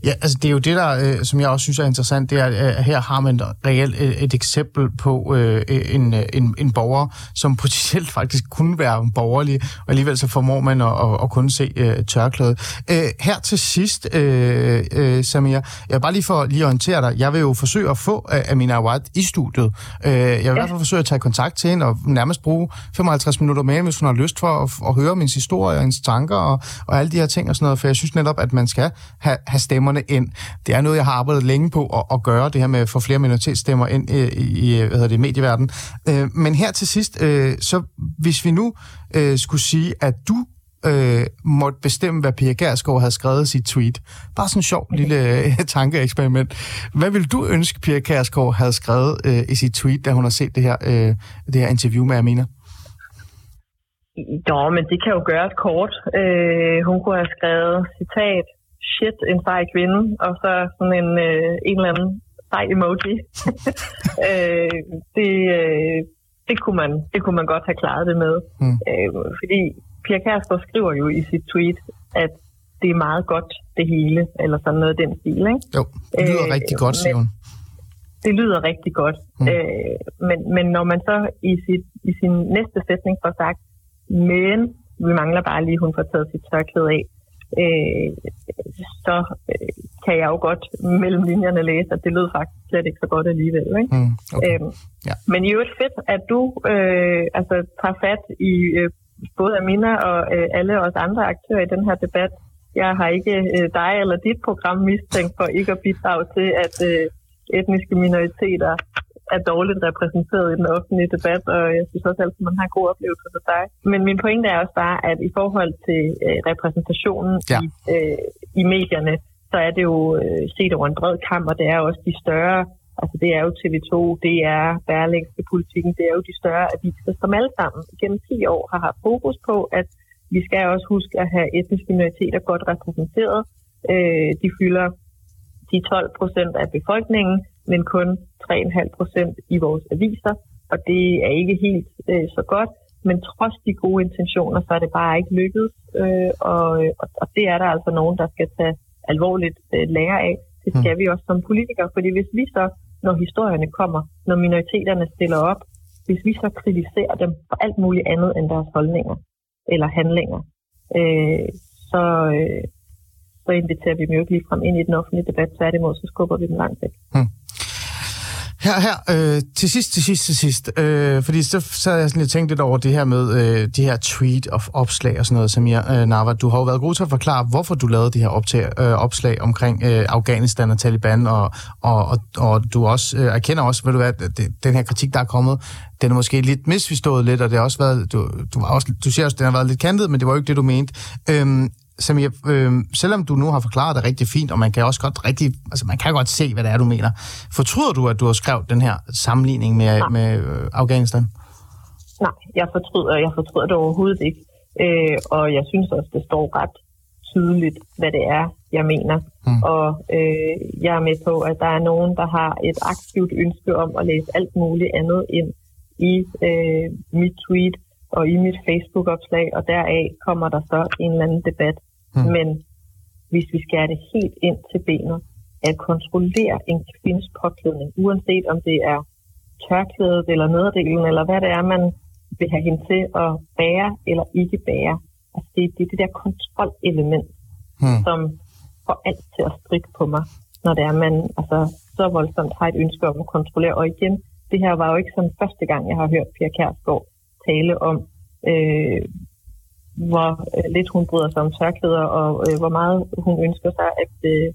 Ja, altså det er jo det, der, øh, som jeg også synes er interessant, det er, at her har man reelt et, et eksempel på øh, en, en, en borger, som <laughs> potentielt faktisk kunne være borgerlig, og alligevel så formår man at, at, at kunne se øh, tørklædet. Øh, her til sidst, øh, øh, Samir, jeg bare lige for lige at orientere dig, jeg vil jo forsøge at få Amina Awad i studiet. Øh, jeg vil ja. i hvert fald forsøge at tage kontakt til hende og nærmest bruge 55 minutter med hvis hun har lyst for at, at høre min historie og hendes tanker og, og alle de her ting og sådan noget, for jeg synes netop, at man skal have, have stemmer stemmerne ind. Det er noget, jeg har arbejdet længe på at, at gøre, det her med at få flere minoritetsstemmer ind i, i hvad hedder det, medieverdenen. Øh, men her til sidst, øh, så hvis vi nu øh, skulle sige, at du øh, måtte bestemme, hvad Pia Gersgaard havde skrevet i sit tweet. Bare sådan en sjov lille øh, <laughs> tankeeksperiment. Hvad vil du ønske, Pia Gersgaard havde skrevet øh, i sit tweet, da hun har set det her, øh, det her interview med Amina? Jo, men det kan jo gøres kort. Øh, hun kunne have skrevet, citat, shit, en sej kvinde, og så sådan en, øh, en eller anden sej emoji. <laughs> øh, det, øh, det, kunne man, det kunne man godt have klaret det med. Mm. Øh, fordi Pia Kærsgaard skriver jo i sit tweet, at det er meget godt, det hele, eller sådan noget af den stil, ikke? Jo, det lyder øh, rigtig godt, siger hun. Det lyder rigtig godt. Mm. Øh, men, men når man så i, sit, i sin næste sætning får sagt, men vi mangler bare lige, hun får taget sit tørklæde af, øh, så øh, kan jeg jo godt mellem linjerne læse, at det lød faktisk slet ikke så godt alligevel. Ikke? Mm, okay. øhm, ja. Men i øvrigt fedt, at du øh, altså, tager fat i øh, både Amina og øh, alle os andre aktører i den her debat. Jeg har ikke øh, dig eller dit program mistænkt for ikke at bidrage til, at, øh, etniske minoriteter er dårligt repræsenteret i den offentlige debat, og jeg synes også altid, at man har en god oplevelse for sig. Men min pointe er også bare, at i forhold til øh, repræsentationen ja. i, øh, i medierne, så er det jo øh, set over en bred kamp, og det er også de større, altså det er jo TV2, det er Berlingske Politikken, det er jo de større aviser, som alle sammen gennem 10 år har haft fokus på, at vi skal også huske at have etniske minoriteter godt repræsenteret. Øh, de fylder de 12 procent af befolkningen, men kun 3,5 procent i vores aviser, og det er ikke helt øh, så godt. Men trods de gode intentioner, så er det bare ikke lykkedes, øh, og, og det er der altså nogen, der skal tage alvorligt øh, lære af. Det skal mm. vi også som politikere, fordi hvis vi så, når historierne kommer, når minoriteterne stiller op, hvis vi så kritiserer dem for alt muligt andet end deres holdninger eller handlinger, øh, så, øh, så inviterer vi dem jo ikke lige frem ind i den offentlige debat. Tværtimod, så skubber vi dem langt væk. Hmm. Her, her, øh, til sidst, til sidst, til sidst. Øh, fordi så, så jeg sådan lidt tænkt lidt over det her med øh, de her tweet of opslag og sådan noget, Samir øh, Nava. Du har jo været god til at forklare, hvorfor du lavede de her optag, øh, opslag omkring øh, Afghanistan og Taliban, og, og, og, og du også øh, erkender også, ved du hvad, det, den her kritik, der er kommet, den er måske lidt misforstået lidt, og det har også været, du, du, var også, du siger også, den har været lidt kantet, men det var jo ikke det, du mente. Øhm, Øh, Samir, øh, selvom du nu har forklaret det rigtig fint, og man kan også godt rigtig, altså man kan godt se, hvad det er, du mener. Fortryder du, at du har skrevet den her sammenligning med, med øh, Afghanistan? Nej, jeg fortryder, jeg fortryder det overhovedet ikke. Øh, og jeg synes også, det står ret tydeligt, hvad det er, jeg mener. Mm. Og øh, jeg er med på, at der er nogen, der har et aktivt ønske om at læse alt muligt andet ind i øh, mit tweet, og i mit Facebook-opslag, og deraf kommer der så en eller anden debat. Mm. Men hvis vi skærer det helt ind til benet, at kontrollere en kvindes påklædning, uanset om det er tørklædet eller nederdelen, eller hvad det er, man vil have hende til at bære eller ikke bære. Altså det, det er det der kontrolelement, mm. som får alt til at strikke på mig, når det er, man altså, så voldsomt har et ønske om at kontrollere. Og igen, det her var jo ikke sådan første gang, jeg har hørt Pia Kærsgaard tale om, øh, hvor øh, lidt hun bryder sig om tørklæder, og øh, hvor meget hun ønsker sig, at øh,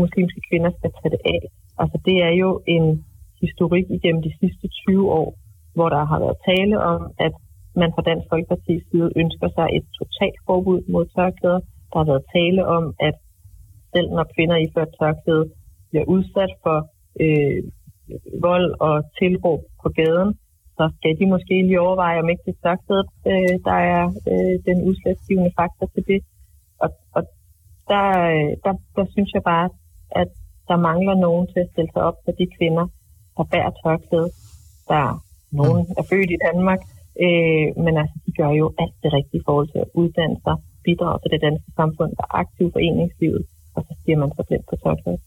muslimske kvinder skal tage det af. Altså det er jo en historik igennem de sidste 20 år, hvor der har været tale om, at man fra Dansk Folkeparti's side ønsker sig et totalt forbud mod tørklæder. Der har været tale om, at selv når kvinder iført tørklæde bliver udsat for øh, vold og tilråb på gaden, så skal de måske lige overveje, om ikke det tørklæde, øh, der er øh, den udslagsgivende faktor til det. Og, og der, der, der synes jeg bare, at der mangler nogen til at stille sig op for de kvinder, der bærer tørklæde. Der nogen mm. er født i Danmark, øh, men altså, de gør jo alt det rigtige i forhold til at uddanne sig, bidrage til det danske samfund, der er aktiv foreningslivet, og så siger man så blind på tørklæde.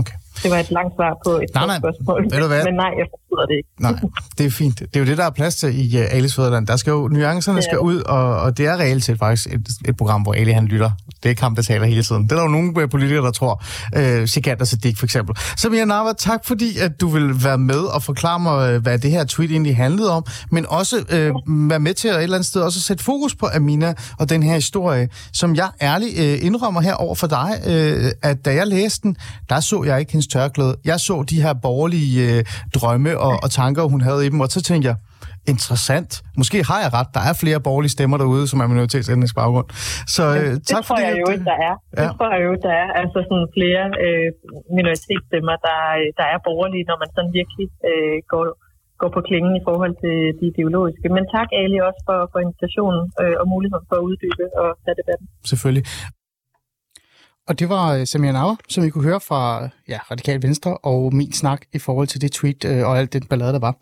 Okay. Det var et langt svar på et nej, nej. spørgsmål. Ved du hvad? <laughs> Men nej, jeg forstår det ikke. Nej, det er fint. Det er jo det, der er plads til i uh, Alice Føderland. Der skal jo, nuancerne skal ud, og, og det er reelt set faktisk et, et program, hvor Ali han lytter. Det er ikke ham, der taler hele tiden. Det er der jo nogle øh, politikere, der tror. Uh, Sikander Siddiq for eksempel. Samia Nava, tak fordi, at du vil være med og forklare mig, hvad det her tweet egentlig handlede om, men også uh, være med til at et eller andet sted også sætte fokus på Amina og den her historie, som jeg ærligt uh, indrømmer her over for dig, uh, at da jeg læste den, der så jeg ikke hendes tørklæde. Jeg så de her borgerlige øh, drømme og, og tanker, hun havde i dem, og så tænkte jeg, interessant. Måske har jeg ret. Der er flere borgerlige stemmer derude, som er minoritetsetnisk baggrund. Så øh, det tak tror jeg jo, der er. Ja. Det tror jeg jo, der er. Altså sådan flere øh, minoritetsstemmer, der, der er borgerlige, når man sådan virkelig øh, går, går på klingen i forhold til de ideologiske. Men tak, Ali, også for, for invitationen øh, og muligheden for at uddybe og tage debatten. Selvfølgelig. Og det var øh, Samir Nauer, som I kunne høre fra ja, Radikal Venstre og min snak i forhold til det tweet øh, og alt den ballade, der var.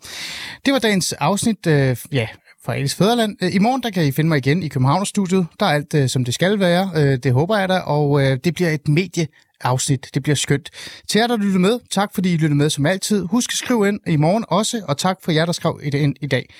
Det var dagens afsnit øh, ja, fra Alice Fæderland. Øh, I morgen der kan I finde mig igen i København-studiet. Der er alt, øh, som det skal være. Øh, det håber jeg da. Og øh, det bliver et medie afsnit. Det bliver skønt. Til jer, der lyttede med, tak fordi I lyttede med som altid. Husk at skrive ind i morgen også, og tak for jer, der skrev ind i dag.